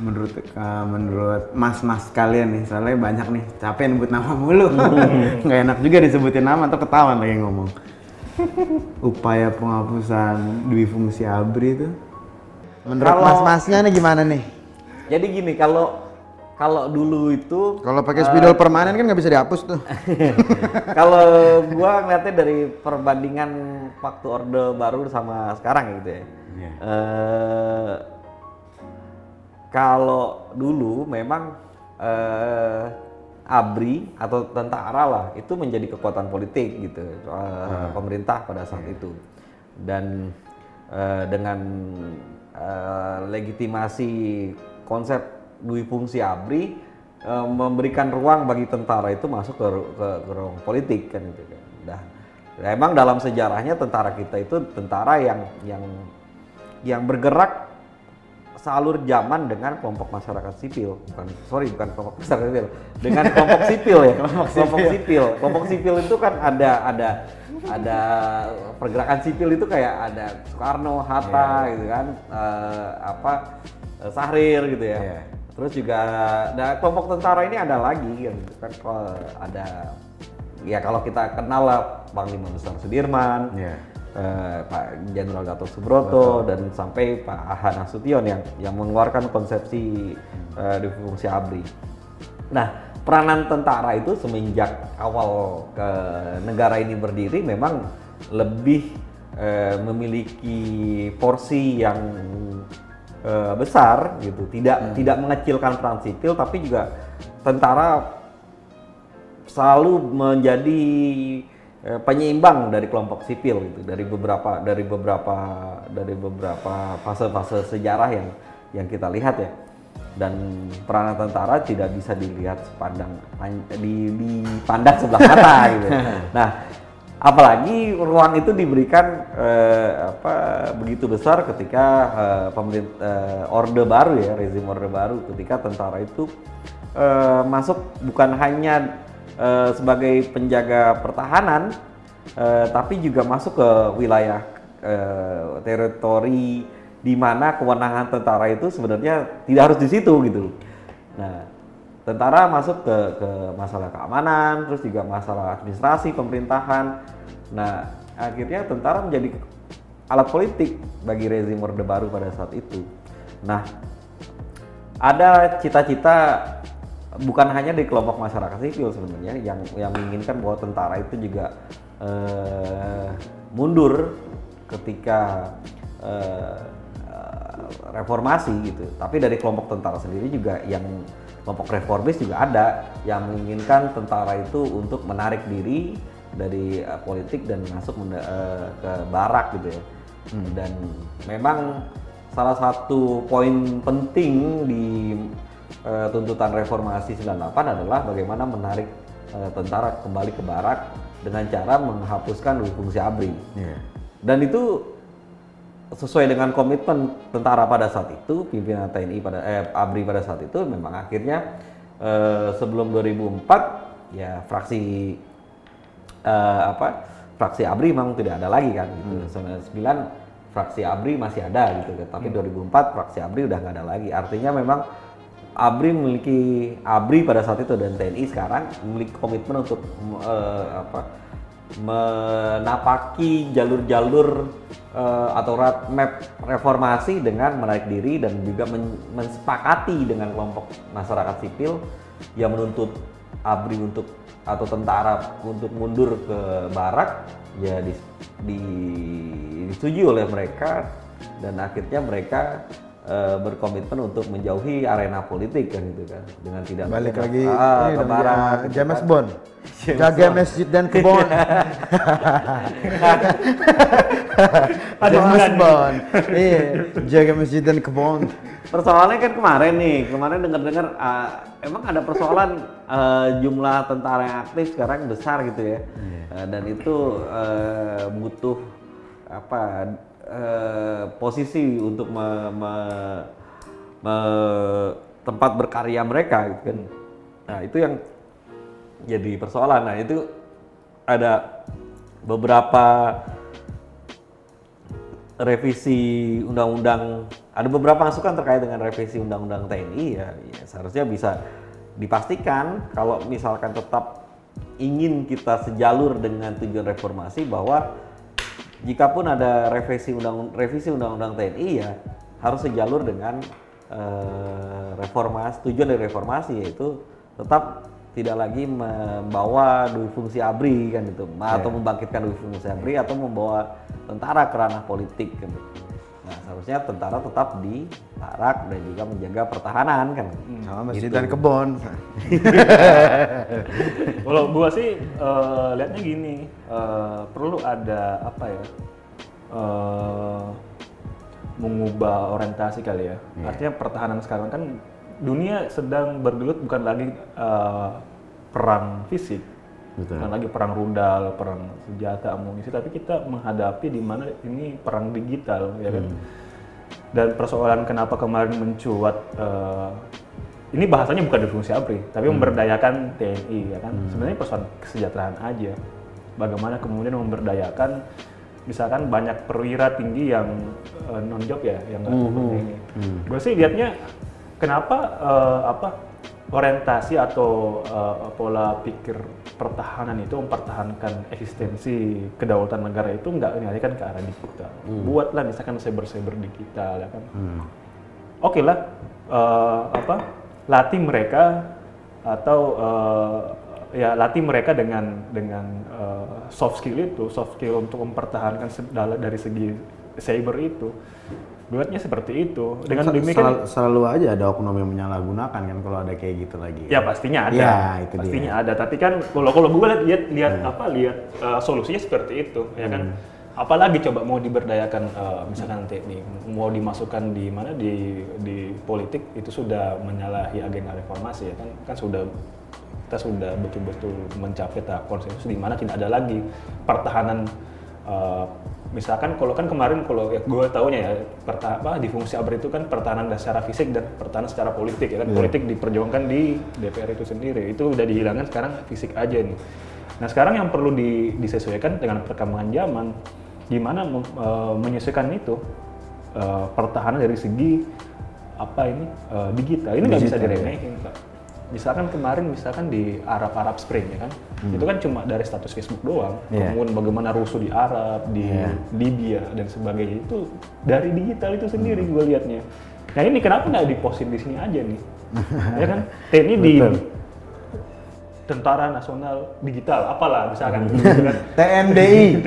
Menurut eh, menurut mas-mas kalian nih, soalnya banyak nih capek nyebut nama mulu. Nggak enak juga disebutin nama atau ketahuan lagi ngomong. Upaya penghapusan dwi fungsi ABRI itu menurut Kalau- mas-masnya nih gimana nih? Jadi gini, kalau kalau dulu itu Kalau pakai spidol permanen kan nggak bisa dihapus tuh. kalau gua ngeliatnya dari perbandingan waktu orde baru sama sekarang gitu ya. Iya. Eh, kalau dulu memang eh, ABRI atau tentara lah itu menjadi kekuatan politik gitu eh, pemerintah pada saat itu dan eh, dengan eh, legitimasi konsep dui fungsi ABRI eh, memberikan ruang bagi tentara itu masuk ke, ke, ke ruang politik kan gitu kan. Dah. Emang dalam sejarahnya tentara kita itu tentara yang yang yang bergerak sealur zaman dengan kelompok masyarakat sipil, bukan sorry bukan kelompok masyarakat sipil, dengan kelompok sipil ya, kelompok sipil. Kelompok sipil itu kan ada ada ada pergerakan sipil itu kayak ada Soekarno, Hatta gitu kan, eh, apa eh, Sahrir gitu ya. Iya. Terus juga ada kelompok tentara ini ada lagi kan, kan kalau ada ya kalau kita kenal lah Panglima Besar Sudirman, Iya. Eh, Pak Jenderal Gatot Subroto dan sampai Pak Aha Nasution yang yang mengeluarkan konsepsi eh, di fungsi ABRI. Nah, peranan tentara itu semenjak awal ke negara ini berdiri memang lebih eh, memiliki porsi yang eh, besar gitu. Tidak tidak mengecilkan peran sipil tapi juga tentara selalu menjadi penyeimbang dari kelompok sipil gitu dari beberapa dari beberapa dari beberapa fase-fase sejarah yang yang kita lihat ya dan peranan tentara tidak bisa dilihat sepandang pan- di, dipandang sebelah mata gitu. Nah, apalagi ruang itu diberikan eh, apa begitu besar ketika eh, pemerintah orde baru ya rezim orde baru ketika tentara itu eh, masuk bukan hanya eh, sebagai penjaga pertahanan eh, tapi juga masuk ke wilayah eh, teritori di mana kewenangan tentara itu sebenarnya tidak harus di situ gitu. Nah, tentara masuk ke ke masalah keamanan, terus juga masalah administrasi pemerintahan. Nah, akhirnya tentara menjadi alat politik bagi rezim orde baru pada saat itu. Nah, ada cita-cita bukan hanya di kelompok masyarakat sipil sebenarnya yang yang menginginkan bahwa tentara itu juga eh, mundur ketika eh, reformasi gitu. Tapi dari kelompok tentara sendiri juga yang kelompok reformis juga ada yang menginginkan tentara itu untuk menarik diri dari eh, politik dan masuk eh, ke barak gitu ya. Dan memang salah satu poin penting di eh, tuntutan reformasi 98 adalah bagaimana menarik eh, tentara kembali ke barak dengan cara menghapuskan fungsi ABRI. Iya. Dan itu sesuai dengan komitmen tentara pada saat itu, pimpinan TNI pada eh, ABRI pada saat itu memang akhirnya eh, sebelum 2004 ya fraksi eh, apa? Fraksi ABRI memang tidak ada lagi kan gitu. 99 fraksi ABRI masih ada gitu. Tapi 2004 fraksi ABRI udah nggak ada lagi. Artinya memang ABRI memiliki ABRI pada saat itu dan TNI sekarang memiliki komitmen untuk eh, apa? menapaki jalur-jalur eh, atau roadmap reformasi dengan menarik diri dan juga men- mensepakati dengan kelompok masyarakat sipil yang menuntut ABRI untuk atau tentara untuk mundur ke barak ya di, di- disetujui oleh mereka dan akhirnya mereka eh, berkomitmen untuk menjauhi arena politik kan gitu kan dengan tidak Balik lagi ah, ini ke barat gitu James. Bond. Jaga masjid dan kebon. James Bond. Iya, jaga masjid dan kebon. Persoalannya kan kemarin nih, kemarin dengar-dengar ah, emang ada persoalan ah, jumlah tentara yang aktif sekarang besar gitu ya, Ah, dan itu eh, butuh apa eh, posisi untuk me- me- me- tempat berkarya mereka gitu kan. Nah, itu yang jadi persoalan. Nah, itu ada beberapa revisi undang-undang ada beberapa masukan terkait dengan revisi undang-undang TNI ya, ya seharusnya bisa dipastikan kalau misalkan tetap ingin kita sejalur dengan tujuan reformasi bahwa jikapun ada revisi undang revisi undang-undang TNI ya harus sejalur dengan eh, reformasi tujuan dari reformasi yaitu tetap tidak lagi membawa dui fungsi ABRI kan itu atau membangkitkan dui fungsi ABRI atau membawa tentara ke ranah politik kan gitu. Nah, seharusnya tentara tetap di tarak dan juga menjaga pertahanan kan. Sama masjid dan kebon. Kalau gua sih eh, lihatnya gini, eh, perlu ada apa ya? eh, mengubah orientasi kali ya. Artinya pertahanan sekarang kan dunia sedang bergelut bukan lagi eh, perang fisik, Betul. bukan lagi perang rudal, perang senjata, amunisi, tapi kita menghadapi di mana ini perang digital, ya kan? Dan persoalan kenapa kemarin mencuat eh, ini bahasanya bukan di fungsi ABRI, tapi memberdayakan TNI, ya kan? Sebenarnya persoalan kesejahteraan aja. Bagaimana kemudian memberdayakan, misalkan banyak perwira tinggi yang non job ya, yang nggak seperti ini. Gue sih lihatnya kenapa eh, apa orientasi atau eh, pola pikir pertahanan itu mempertahankan eksistensi kedaulatan negara itu nggak dialihkan ke arah digital. Buatlah misalkan cyber-cyber digital ya kan. Oke lah, eh, apa latih mereka atau eh, ya latih mereka dengan dengan eh, soft skill itu, soft skill untuk mempertahankan dari segi cyber itu. Buatnya seperti itu. Dengan Sel- demikian sel- selalu aja ada oknum yang menyalahgunakan kan kalau ada kayak gitu lagi. Ya pastinya ada, Ya, itu pastinya ada. Tapi kan kalau kalau gue lihat lihat lihat apa lihat uh, solusinya seperti itu, ya kan. Apalagi coba mau diberdayakan uh, misalkan TNI, mau dimasukkan di mana di di politik itu sudah menyalahi agenda reformasi ya kan kan sudah kita sudah betul-betul mencapai tahap konsensus di mana tidak ada lagi pertahanan uh, misalkan kalau kan kemarin kalau ya gue taunya ya perta apa di fungsi ABRI itu kan pertahanan secara fisik dan pertahanan secara politik ya kan. Politik diperjuangkan di DPR itu sendiri. Itu udah dihilangkan sekarang fisik aja nih. Nah sekarang yang perlu di- disesuaikan dengan perkembangan zaman gimana eh, menyesuaikan itu eh, pertahanan dari segi apa ini eh, digital. Ini nggak bisa Digital, ya. diremehin Pak. Misalkan kemarin misalkan di Arab Arab Spring ya kan itu kan cuma dari status Facebook doang Iya. kemudian bagaimana rusuh di Arab di Iya. Libya dan sebagainya itu dari digital itu sendiri gue liatnya nah ini kenapa nggak diposting di sini aja nih ya kan TNI di. Tentara Nasional Digital apalah misalkan gitu kan TNDI.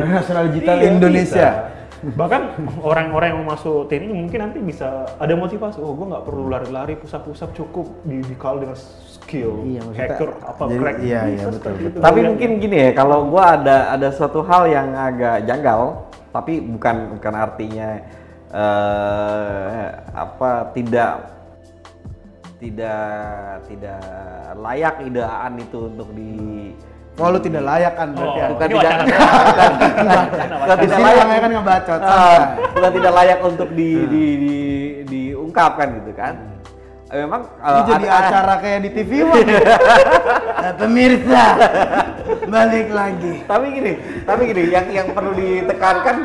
Nasional Digital Iya, Indonesia. bisa. Bahkan orang-orang yang mau masuk TNI mungkin nanti bisa ada motivasi. Oh, gue nggak perlu lari-lari pusat-pusat cukup di dikal dengan skill Iya, hacker apa jadi- crack. iya, Bisa iya, betul, seperti betul. itu. Tapi mungkin gini ya, kalau gua ada ada suatu hal yang agak janggal, tapi bukan bukan artinya eh apa tidak tidak tidak layak ideaan itu untuk di Oh, lu tidak layak kan berarti Oh, ya? bukan tidak bukan, tidak layak kan ngebacot. Ah, bukan tidak layak untuk di, di, di diungkapkan gitu kan. Eh, Memang Ini eh, jadi ada- acara kayak di TV One. Nah, pemirsa, balik lagi. tapi gini, tapi gini, yang yang perlu ditekankan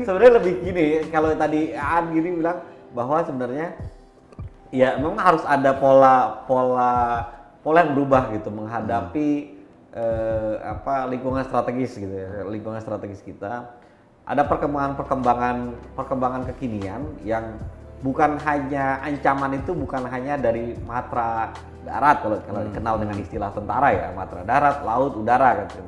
sebenarnya lebih gini. Kalau tadi Aan gini bilang bahwa sebenarnya ya memang harus ada pola pola pola yang berubah gitu menghadapi eh, apa lingkungan strategis gitu ya, lingkungan strategis kita. Ada perkembangan perkembangan kekinian yang bukan hanya ancaman itu bukan hanya dari matra darat kalau kalau dikenal dengan istilah tentara ya matra darat laut udara gitu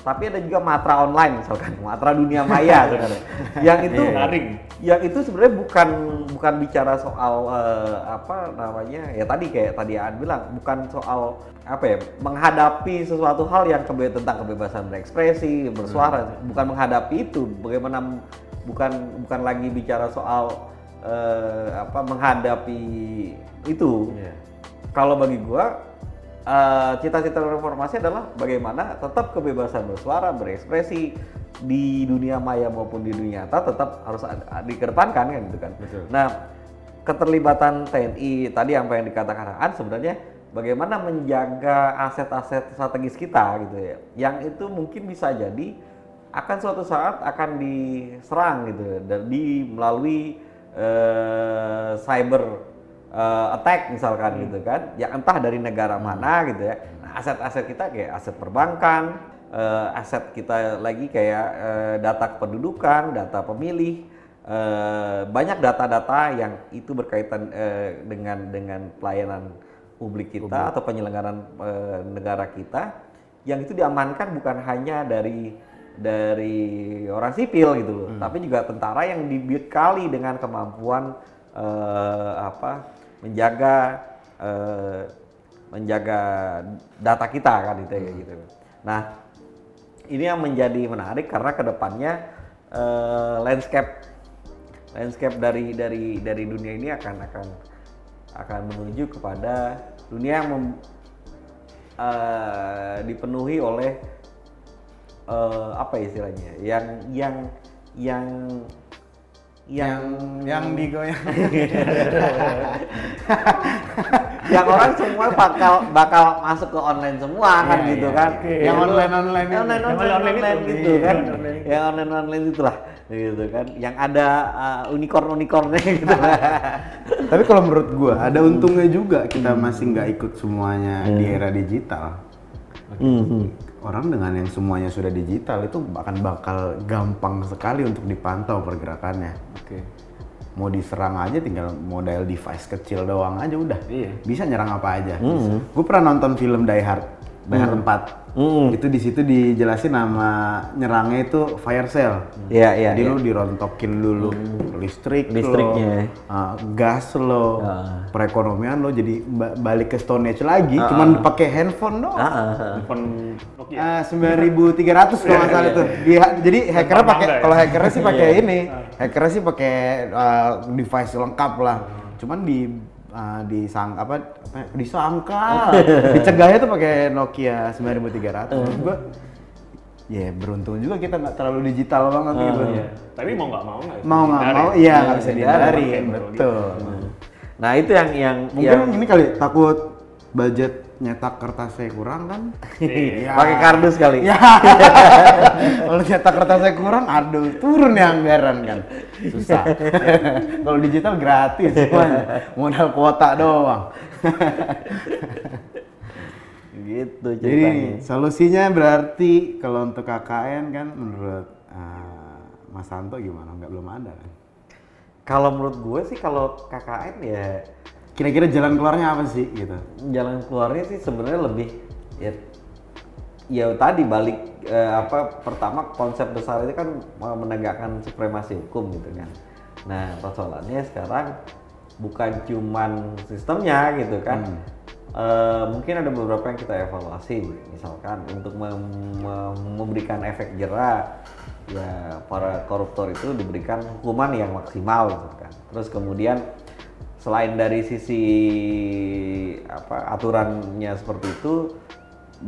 tapi ada juga matra online misalkan. Matra dunia maya sebenarnya yang itu Daring. yang itu sebenarnya bukan bukan bicara soal eh, apa namanya ya tadi kayak tadi Aan bilang bukan soal apa ya menghadapi sesuatu hal yang kebe tentang kebebasan berekspresi bersuara. Bukan menghadapi itu. Bagaimana bukan bukan lagi bicara soal eh, apa menghadapi itu. Kalau bagi gua eh, cita-cita reformasi adalah bagaimana tetap kebebasan bersuara berekspresi di dunia maya maupun di dunia nyata tetap harus dikedepankan kan gitu kan. Nah, keterlibatan TNI tadi apa yang dikatakan Aan sebenarnya bagaimana menjaga aset-aset strategis kita gitu ya. Yang itu mungkin bisa jadi akan suatu saat akan diserang gitu ya, dan di melalui eh, cyber eh, attack misalkan gitu kan. Ya entah dari negara mana gitu ya. Nah, aset-aset kita kayak aset perbankan, eh, aset kita lagi kayak eh, data kependudukan, data pemilih, eh, banyak data-data yang itu berkaitan eh, dengan dengan pelayanan publik kita atau penyelenggaraan eh, negara kita. Yang itu diamankan bukan hanya dari dari orang sipil gitu loh, tapi juga tentara yang dibekali dengan kemampuan eh, apa menjaga eh, menjaga data kita kan itu ya gitu. Nah, ini yang menjadi menarik karena ke depannya eh, landscape landscape dari dari dari dunia ini akan akan akan menuju kepada dunia yang mem- eh, dipenuhi oleh eh, apa istilahnya yang yang yang yang yang digoyang yang orang semua bakal bakal masuk ke online semua kan Iya, gitu iya, kan iya. Yang online-online yang itu. online Yang online, online online itu. gitu kan online. yang online online itulah gitu kan yang ada uh, unicorn unicornnya gitu tapi kalau menurut gua ada untungnya juga kita masih nggak ikut semuanya di era digital Mhm. Orang dengan yang semuanya sudah digital itu akan bakal gampang sekali untuk dipantau pergerakannya. Oke. mau diserang aja tinggal model device kecil doang aja udah. Iya. bisa nyerang apa aja. Gue pernah nonton film Die Hard Die Hard 4 Hmm. itu di situ dijelasin nama nyerangnya itu fire sale Iya, iya, jadi iya. lu dirontokin dulu listrik Listriknya. lo uh, gas lo Ah. perekonomian lo jadi ba- balik ke Stone Age lagi cuman pakai handphone doang Ah, ah, ah. Telepon Nokia. Ah, 9300 kalau nggak salah itu. Dia jadi hackernya pakai ya? kalau hackernya sih pakai Iya. ini. Hackernya sih pakai uh, device lengkap lah. Cuman di uh, disang apa, apa disangka dicegahnya tuh pakai Nokia 9300. Gua ya beruntung juga kita nggak terlalu digital banget gitu. Iya. Tapi mau nggak mau nggak Mau nggak mau iya nggak bisa dihindari, Betul. nah itu yang yang Mungkin yang ini kali takut budget nyetak kertasnya kurang kan? Iya. pakai kardus kali Ya, kalau cetak kertasnya kurang, aduh turun ya anggaran kan, susah. kalau digital gratis semuanya, modal kuota doang. gitu Jadi solusinya berarti kalau untuk KKN kan menurut eh, Mas Santo gimana? Nggak belum ada kan? kalau menurut gue sih kalau KKN ya Kira-kira jalan keluarnya apa sih gitu? jalan keluarnya sih sebenarnya lebih ya ya tadi balik eh, apa pertama konsep besar itu kan menegakkan supremasi hukum gitu kan. Nah persoalannya sekarang bukan cuman sistemnya gitu kan. Eh, mungkin ada beberapa yang kita evaluasi misalkan untuk mem- mem- memberikan efek jerak ya para koruptor itu diberikan hukuman yang maksimal gitu kan. Terus kemudian selain dari sisi apa aturannya seperti itu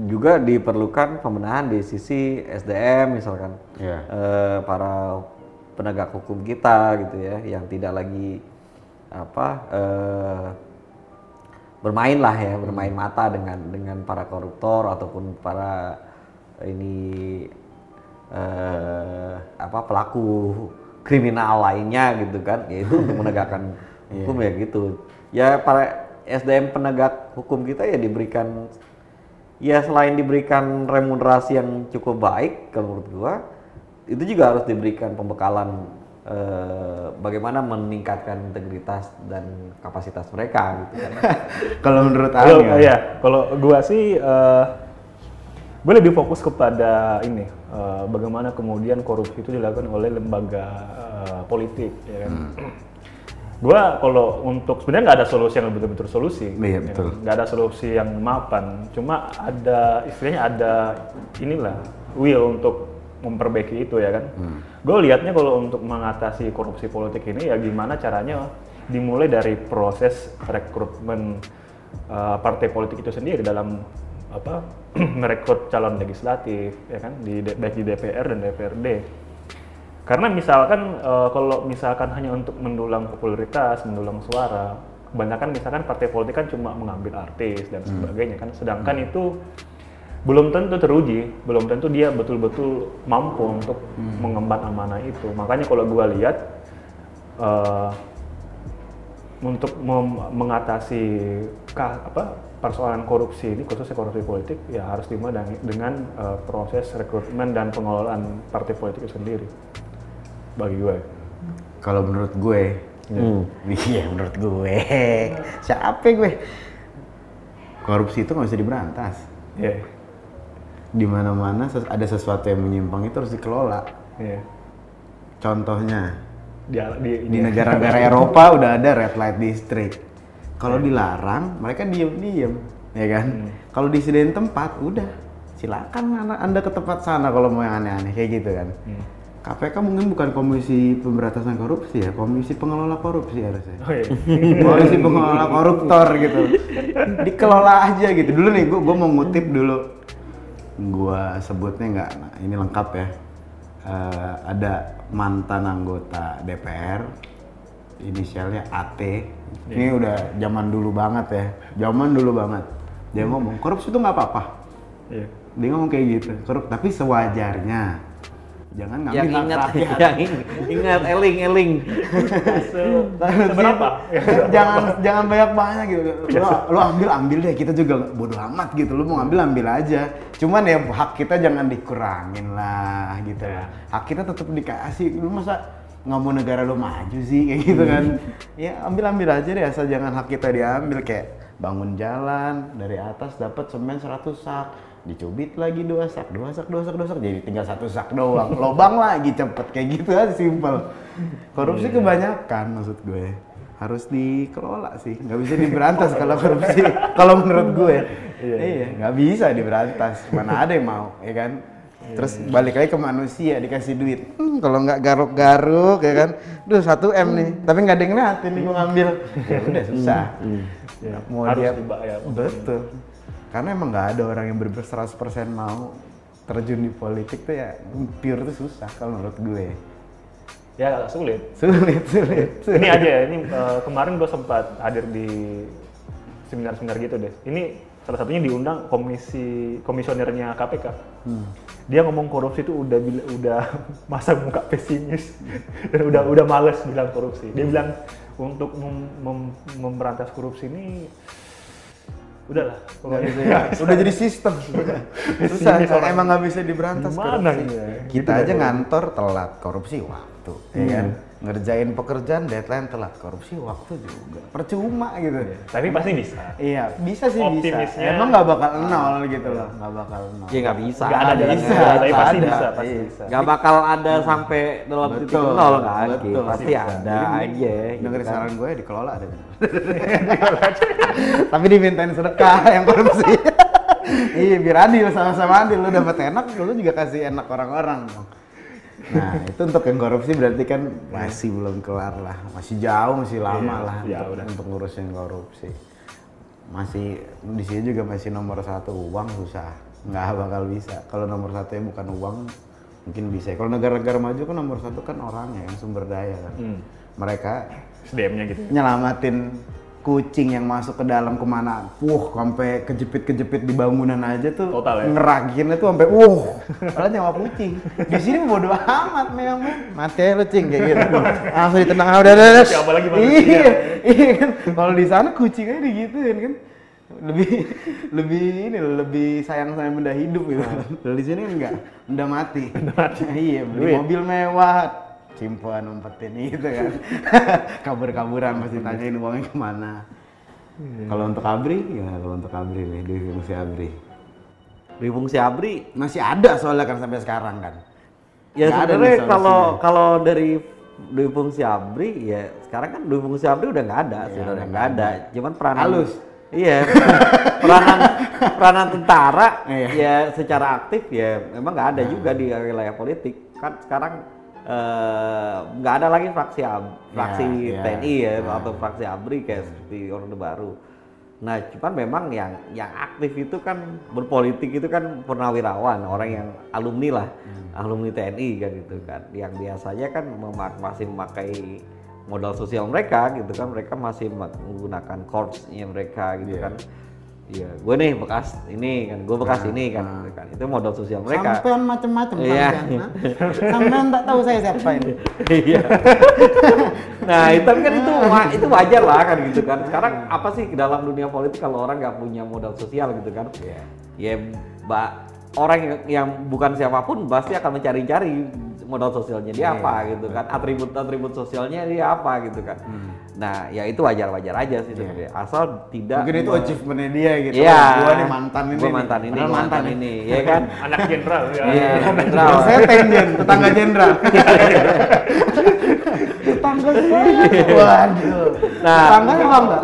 juga diperlukan pembenahan di sisi SDM misalkan Iya. Eh, para penegak hukum kita gitu ya yang tidak lagi apa eh, bermain lah ya bermain mata dengan dengan para koruptor ataupun para ini eh, apa pelaku kriminal lainnya gitu kan yaitu untuk menegakkan hukum ya gitu. Ya para SDM penegak hukum kita ya diberikan ya selain diberikan remunerasi yang cukup baik kalau menurut gua itu juga harus diberikan pembekalan eh, bagaimana meningkatkan integritas dan kapasitas mereka gitu kan. Kalau menurut Ani, ya, kalau gua sih eh, gue lebih fokus kepada ini eh, bagaimana kemudian korupsi itu dilakukan oleh lembaga eh, politik ya kan. Gua kalau untuk sebenarnya nggak ada solusi yang betul-betul solusi. Iya, ya betul. Nggak ada solusi yang mapan. Cuma ada istilahnya ada inilah will untuk memperbaiki itu ya kan. Gue lihatnya kalau untuk mengatasi korupsi politik ini ya gimana caranya dimulai dari proses rekrutmen uh, partai politik itu sendiri dalam apa merekrut calon legislatif ya kan di baik di DPR dan DPRD. Karena misalkan eh, kalau misalkan hanya untuk mendulang popularitas, mendulang suara, kebanyakan misalkan partai politik kan cuma mengambil artis dan sebagainya kan. Sedangkan itu belum tentu teruji, belum tentu dia betul-betul mampu untuk mengemban amanah itu. Makanya kalau gua lihat eh, untuk mengatasi ka- apa persoalan korupsi ini khususnya korupsi politik ya harus dimulai dengan, dengan, eh, proses rekrutmen dan pengelolaan partai politik itu sendiri bagi gue. Kalau menurut gue, Hmm. iya menurut gue, siapa gue? Korupsi itu nggak bisa diberantas. Iya, Di mana-mana ses- ada sesuatu yang menyimpang itu harus dikelola. iya. Contohnya, Di, di, di negara-negara Eropa udah ada red light district. Kalau dilarang, mereka diem-diem, ya kan? Kalau disediain tempat, udah silakan anda, anda ke tempat sana kalau mau yang aneh-aneh kayak gitu kan. KPK mungkin bukan komisi pemberantasan korupsi ya, komisi pengelola korupsi harusnya. Oh iya. Polisi pengelola koruptor gitu. Dikelola aja gitu. Dulu nih, gua, gua mau ngutip dulu. Gua sebutnya nggak, nah, ini lengkap ya. Eh, ada mantan anggota DPR, inisialnya AT. Ini udah zaman dulu banget ya, zaman dulu banget. Dia ngomong korupsi itu nggak apa-apa. Iya. Dia ngomong kayak gitu, korup tapi sewajarnya. Jangan ngambil Yang ingat, rakyat. yang ing- ingat, eling, eling. Se- Seberapa? jangan jangan banyak banyak gitu. Lu, lu ambil ambil deh. Kita juga bodo amat gitu. Lu mau ambil ambil aja. Cuman ya hak kita jangan dikurangin lah gitu. Ya. hak kita tetap dikasih. Lu masa nggak mau negara lu maju sih? Kayak gitu kan. Ya ambil ambil aja deh. Asal jangan hak kita diambil. Kayak bangun jalan dari atas dapat semen 100 sak dicubit lagi dua sak dua sak dua sak dua sak. Jadi tinggal satu sak doang. Lobang lagi cepet. Kayak gitu aja simpel korupsi kebanyakan maksud gue. Harus dikelola sih. Nggak bisa diberantas kalau korupsi. Kalau menurut gue. Iya nggak bisa diberantas. Mana ada yang mau ya kan? Terus balik lagi ke manusia dikasih duit. Hmm, kalau nggak garuk-garuk ya kan? Duh satu m nih. Tapi nggak ada yang nih gue ngambil. Ya udah susah. Ya, mau harus dia dibayar. betul karena emang nggak ada orang yang bener 100% mau terjun di politik tuh ya pure tuh susah kalau menurut gue Ya sulit. sulit sulit, sulit. Ini aja ya, ini eh, kemarin gue sempat hadir di seminar-seminar gitu deh. Ini salah satunya diundang komisi komisionernya KPK. Dia ngomong korupsi itu udah udah masa muka pesimis dan udah udah males bilang korupsi. Dia bilang untuk mem- mem- memberantas korupsi ini udahlah Nggak pokoknya. bisa ya. udah jadi sistem susah orang- emang nggak bisa diberantas Gimana korupsi ya? kita Gitu aja ya. ngantor telat korupsi waktu ya kan ngerjain pekerjaan deadline telat korupsi waktu juga percuma gitu Tapi pasti bisa. iya bisa sih Optimisnya- bisa emang nggak bakal nol gitu loh nggak bakal nol Ya nggak bisa. Nggak ada bisa, keluar, tapi nggak pasti ada. bisa, pasti Iya. bisa. Gak bakal ada sampai dalam titik Betul, nol kan? betul. Pasti Bisa. ada Jadi, aja. gitu dengerin kan. saran gue dikelola deh tapi dimintain sedekah yang korupsi iya biar adil sama-sama adil lu dapat enak lu juga kasih enak orang-orang dong. Nah itu untuk yang korupsi berarti kan masih belum kelar lah masih jauh masih lama Iya, lah iya, untuk, udah. untuk ngurusin korupsi masih di sini juga masih nomor satu uang susah nggak bakal bisa kalau nomor satunya bukan uang mungkin bisa kalau negara-negara maju kan nomor satu kan orangnya yang sumber daya kan Hmm. mereka SDM-nya gitu. nyelamatin kucing yang masuk ke dalam ke mana, wuh sampai kejepit-kejepit di bangunan aja tuh Total ya? ngeraginnya tuh sampai wuh, padahal nyawa kucing. Di sini bodo amat memang, mati aja lu cing kayak gitu. Langsung ditenang ah, udah udah. udah. Siapa lagi manusia? Iya, iya kan. Kalau di sana kucing aja digituin kan. Lebih lebih ini lebih sayang sama benda hidup gitu. Kalau di sini enggak, benda mati. iya, beli Duit. mobil mewah, simpan umpetin gitu kan. Kabur-kaburan pasti tanyain uangnya ke mana. Kalau untuk Abri ya kalau untuk Abri nih di fungsi Abri. Di fungsi ABRI, masih ada soalnya kan sampai sekarang kan. Ya sebenarnya kalau kalau dari dui fungsi ABRI ya sekarang kan dui fungsi ABRI udah nggak ada sebenarnya Iya, udah nggak ada. Cuman peranan Halus. Iya, peranan peranan tentara Iya. ya secara aktif ya memang nggak ada juga di wilayah politik. Kan sekarang eh, nggak ada lagi fraksi AB, fraksi iya. TNI ya Nah. atau fraksi ABRI kayak seperti Orde Baru. Nah, cuman memang yang yang aktif itu kan berpolitik itu kan purnawirawan, orang yang alumni lah, alumni TNI kan gitu kan. Yang biasanya kan memak- masih memakai modal sosial mereka gitu kan, mereka masih menggunakan korpsnya mereka gitu Iya. kan. Iya, gue nih bekas ini kan, gue bekas ini kan, gitu kan. Itu modal sosial mereka. Sampean macem-macem Iya. sampean. ha? Sampean tak tahu saya siapa ini. Iya. nah, itu kan itu itu wajar lah kan gitu kan. Sekarang apa sih dalam dunia politik kalau orang nggak punya modal sosial gitu kan? Ya, mbak orang yang bukan siapa pun pasti akan mencari-cari modal sosialnya dia Iya, apa gitu kan, atribut-atribut sosialnya dia apa gitu kan. Nah, ya itu wajar-wajar aja sih sebenarnya. Asal tidak Mungkin itu me- achievementnya dia gitu. Iya. Oh, Gua nih mantan ini. Gua nih. mantan ini, mantan mantan ini, ya kan? Anak jenderal ya. Iya, Kalau netral. saya tenjen, tetangga jenderal. tetangga saya. Waduh. Nah. tetangga emang enggak?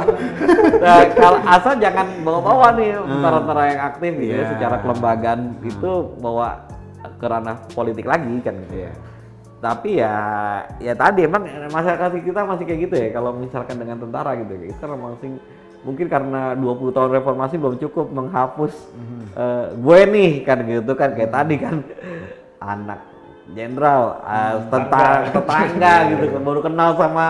Nah, kalau asal jangan bawa-bawa nih tentara-tentara yang aktif gitu ya, Iya. secara kelembagaan itu bawa ke ranah politik lagi kan gitu ya. Tapi ya ya tadi emang masyarakat kita masih kayak gitu ya kalau misalkan dengan tentara gitu. Ya. Kita masih mungkin karena 20 tahun reformasi belum cukup menghapus eh, gue nih kan gitu kan. Kayak tadi kan. Anak jenderal eh, tentang tetangga gitu kan baru kenal sama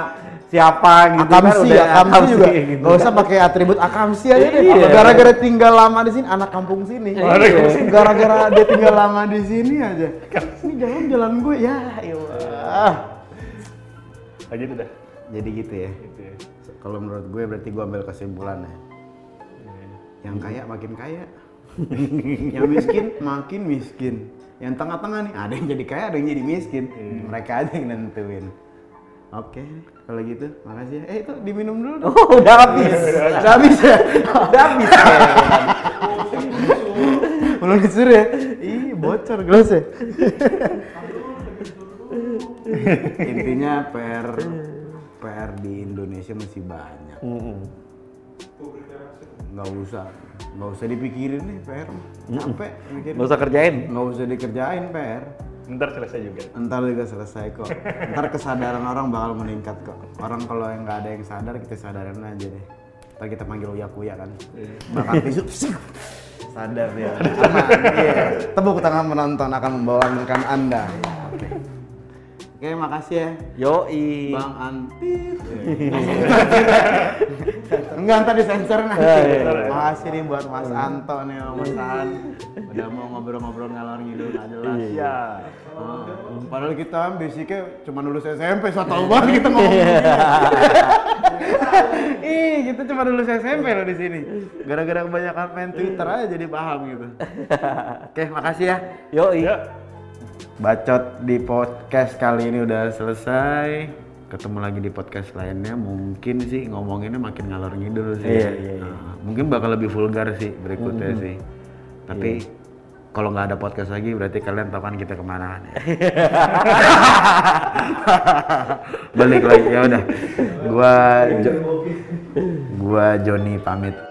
siapa gitu kan Akamsi, akamsi juga. gitu. Gak usah pakai atribut akamsi aja deh. Iya. Gara-gara tinggal lama di sini, anak kampung sini. Iya. Gara-gara dia tinggal lama di sini aja. Ini jalan jalan gue ya. Nah, gitu dah. Jadi gitu ya. Gitu ya. Kalau menurut gue berarti gue ambil kesimpulannya. Yang kaya makin kaya. yang miskin makin miskin. Yang tengah-tengah nih ada yang jadi kaya, ada yang jadi miskin. Mereka aja yang nentuin. Oke, kalau gitu, makasih ya. Eh itu diminum dulu dong. Oh, udah habis. Udah habis ya? udah habis. Belum disuruh ya? Ih, bocor gelasnya. Intinya PR PR di Indonesia masih banyak. Mm-mm. Nggak usah, nggak usah dipikirin nih PR. Capek mikirin. Nggak usah kerjain. Nggak usah dikerjain PR. Ntar selesai juga. Ntar juga selesai kok. Ntar kesadaran orang bakal meningkat kok. Orang kalau yang nggak ada yang sadar, kita sadarin aja deh. Ntar kita panggil uya kuya kan. Bakal tisu. sadar dia. Aman. Iya. Tepuk tangan penonton akan membawakan anda. Ya, Oke. Oke, makasih ya. Yoi. Bang Antis. Enggak, ntar disensor nanti. iya. Makasih nih buat Mas Anto nih, Mas An. Udah mau ngobrol-ngobrol ngalor ngidul nggak jelas. Iya. Oh, padahal kita basicnya cuma lulus SMP, so tau banget kita ngomong. Ih, kita cuma lulus SMP loh di sini. Gara-gara kebanyakan main Twitter aja jadi paham gitu. Oke, makasih ya. Yoi. Ya. Bacot di podcast kali ini udah selesai. Ketemu lagi di podcast lainnya. Mungkin sih ngomonginnya makin ngalor ngidul sih. Iya, iya, iya. Nah, mungkin bakal lebih vulgar sih berikutnya sih. Tapi kalau nggak ada podcast lagi berarti kalian tahu kan kita ke mana ya. Balik lagi ya udah. Gua Jo- gua Joni pamit.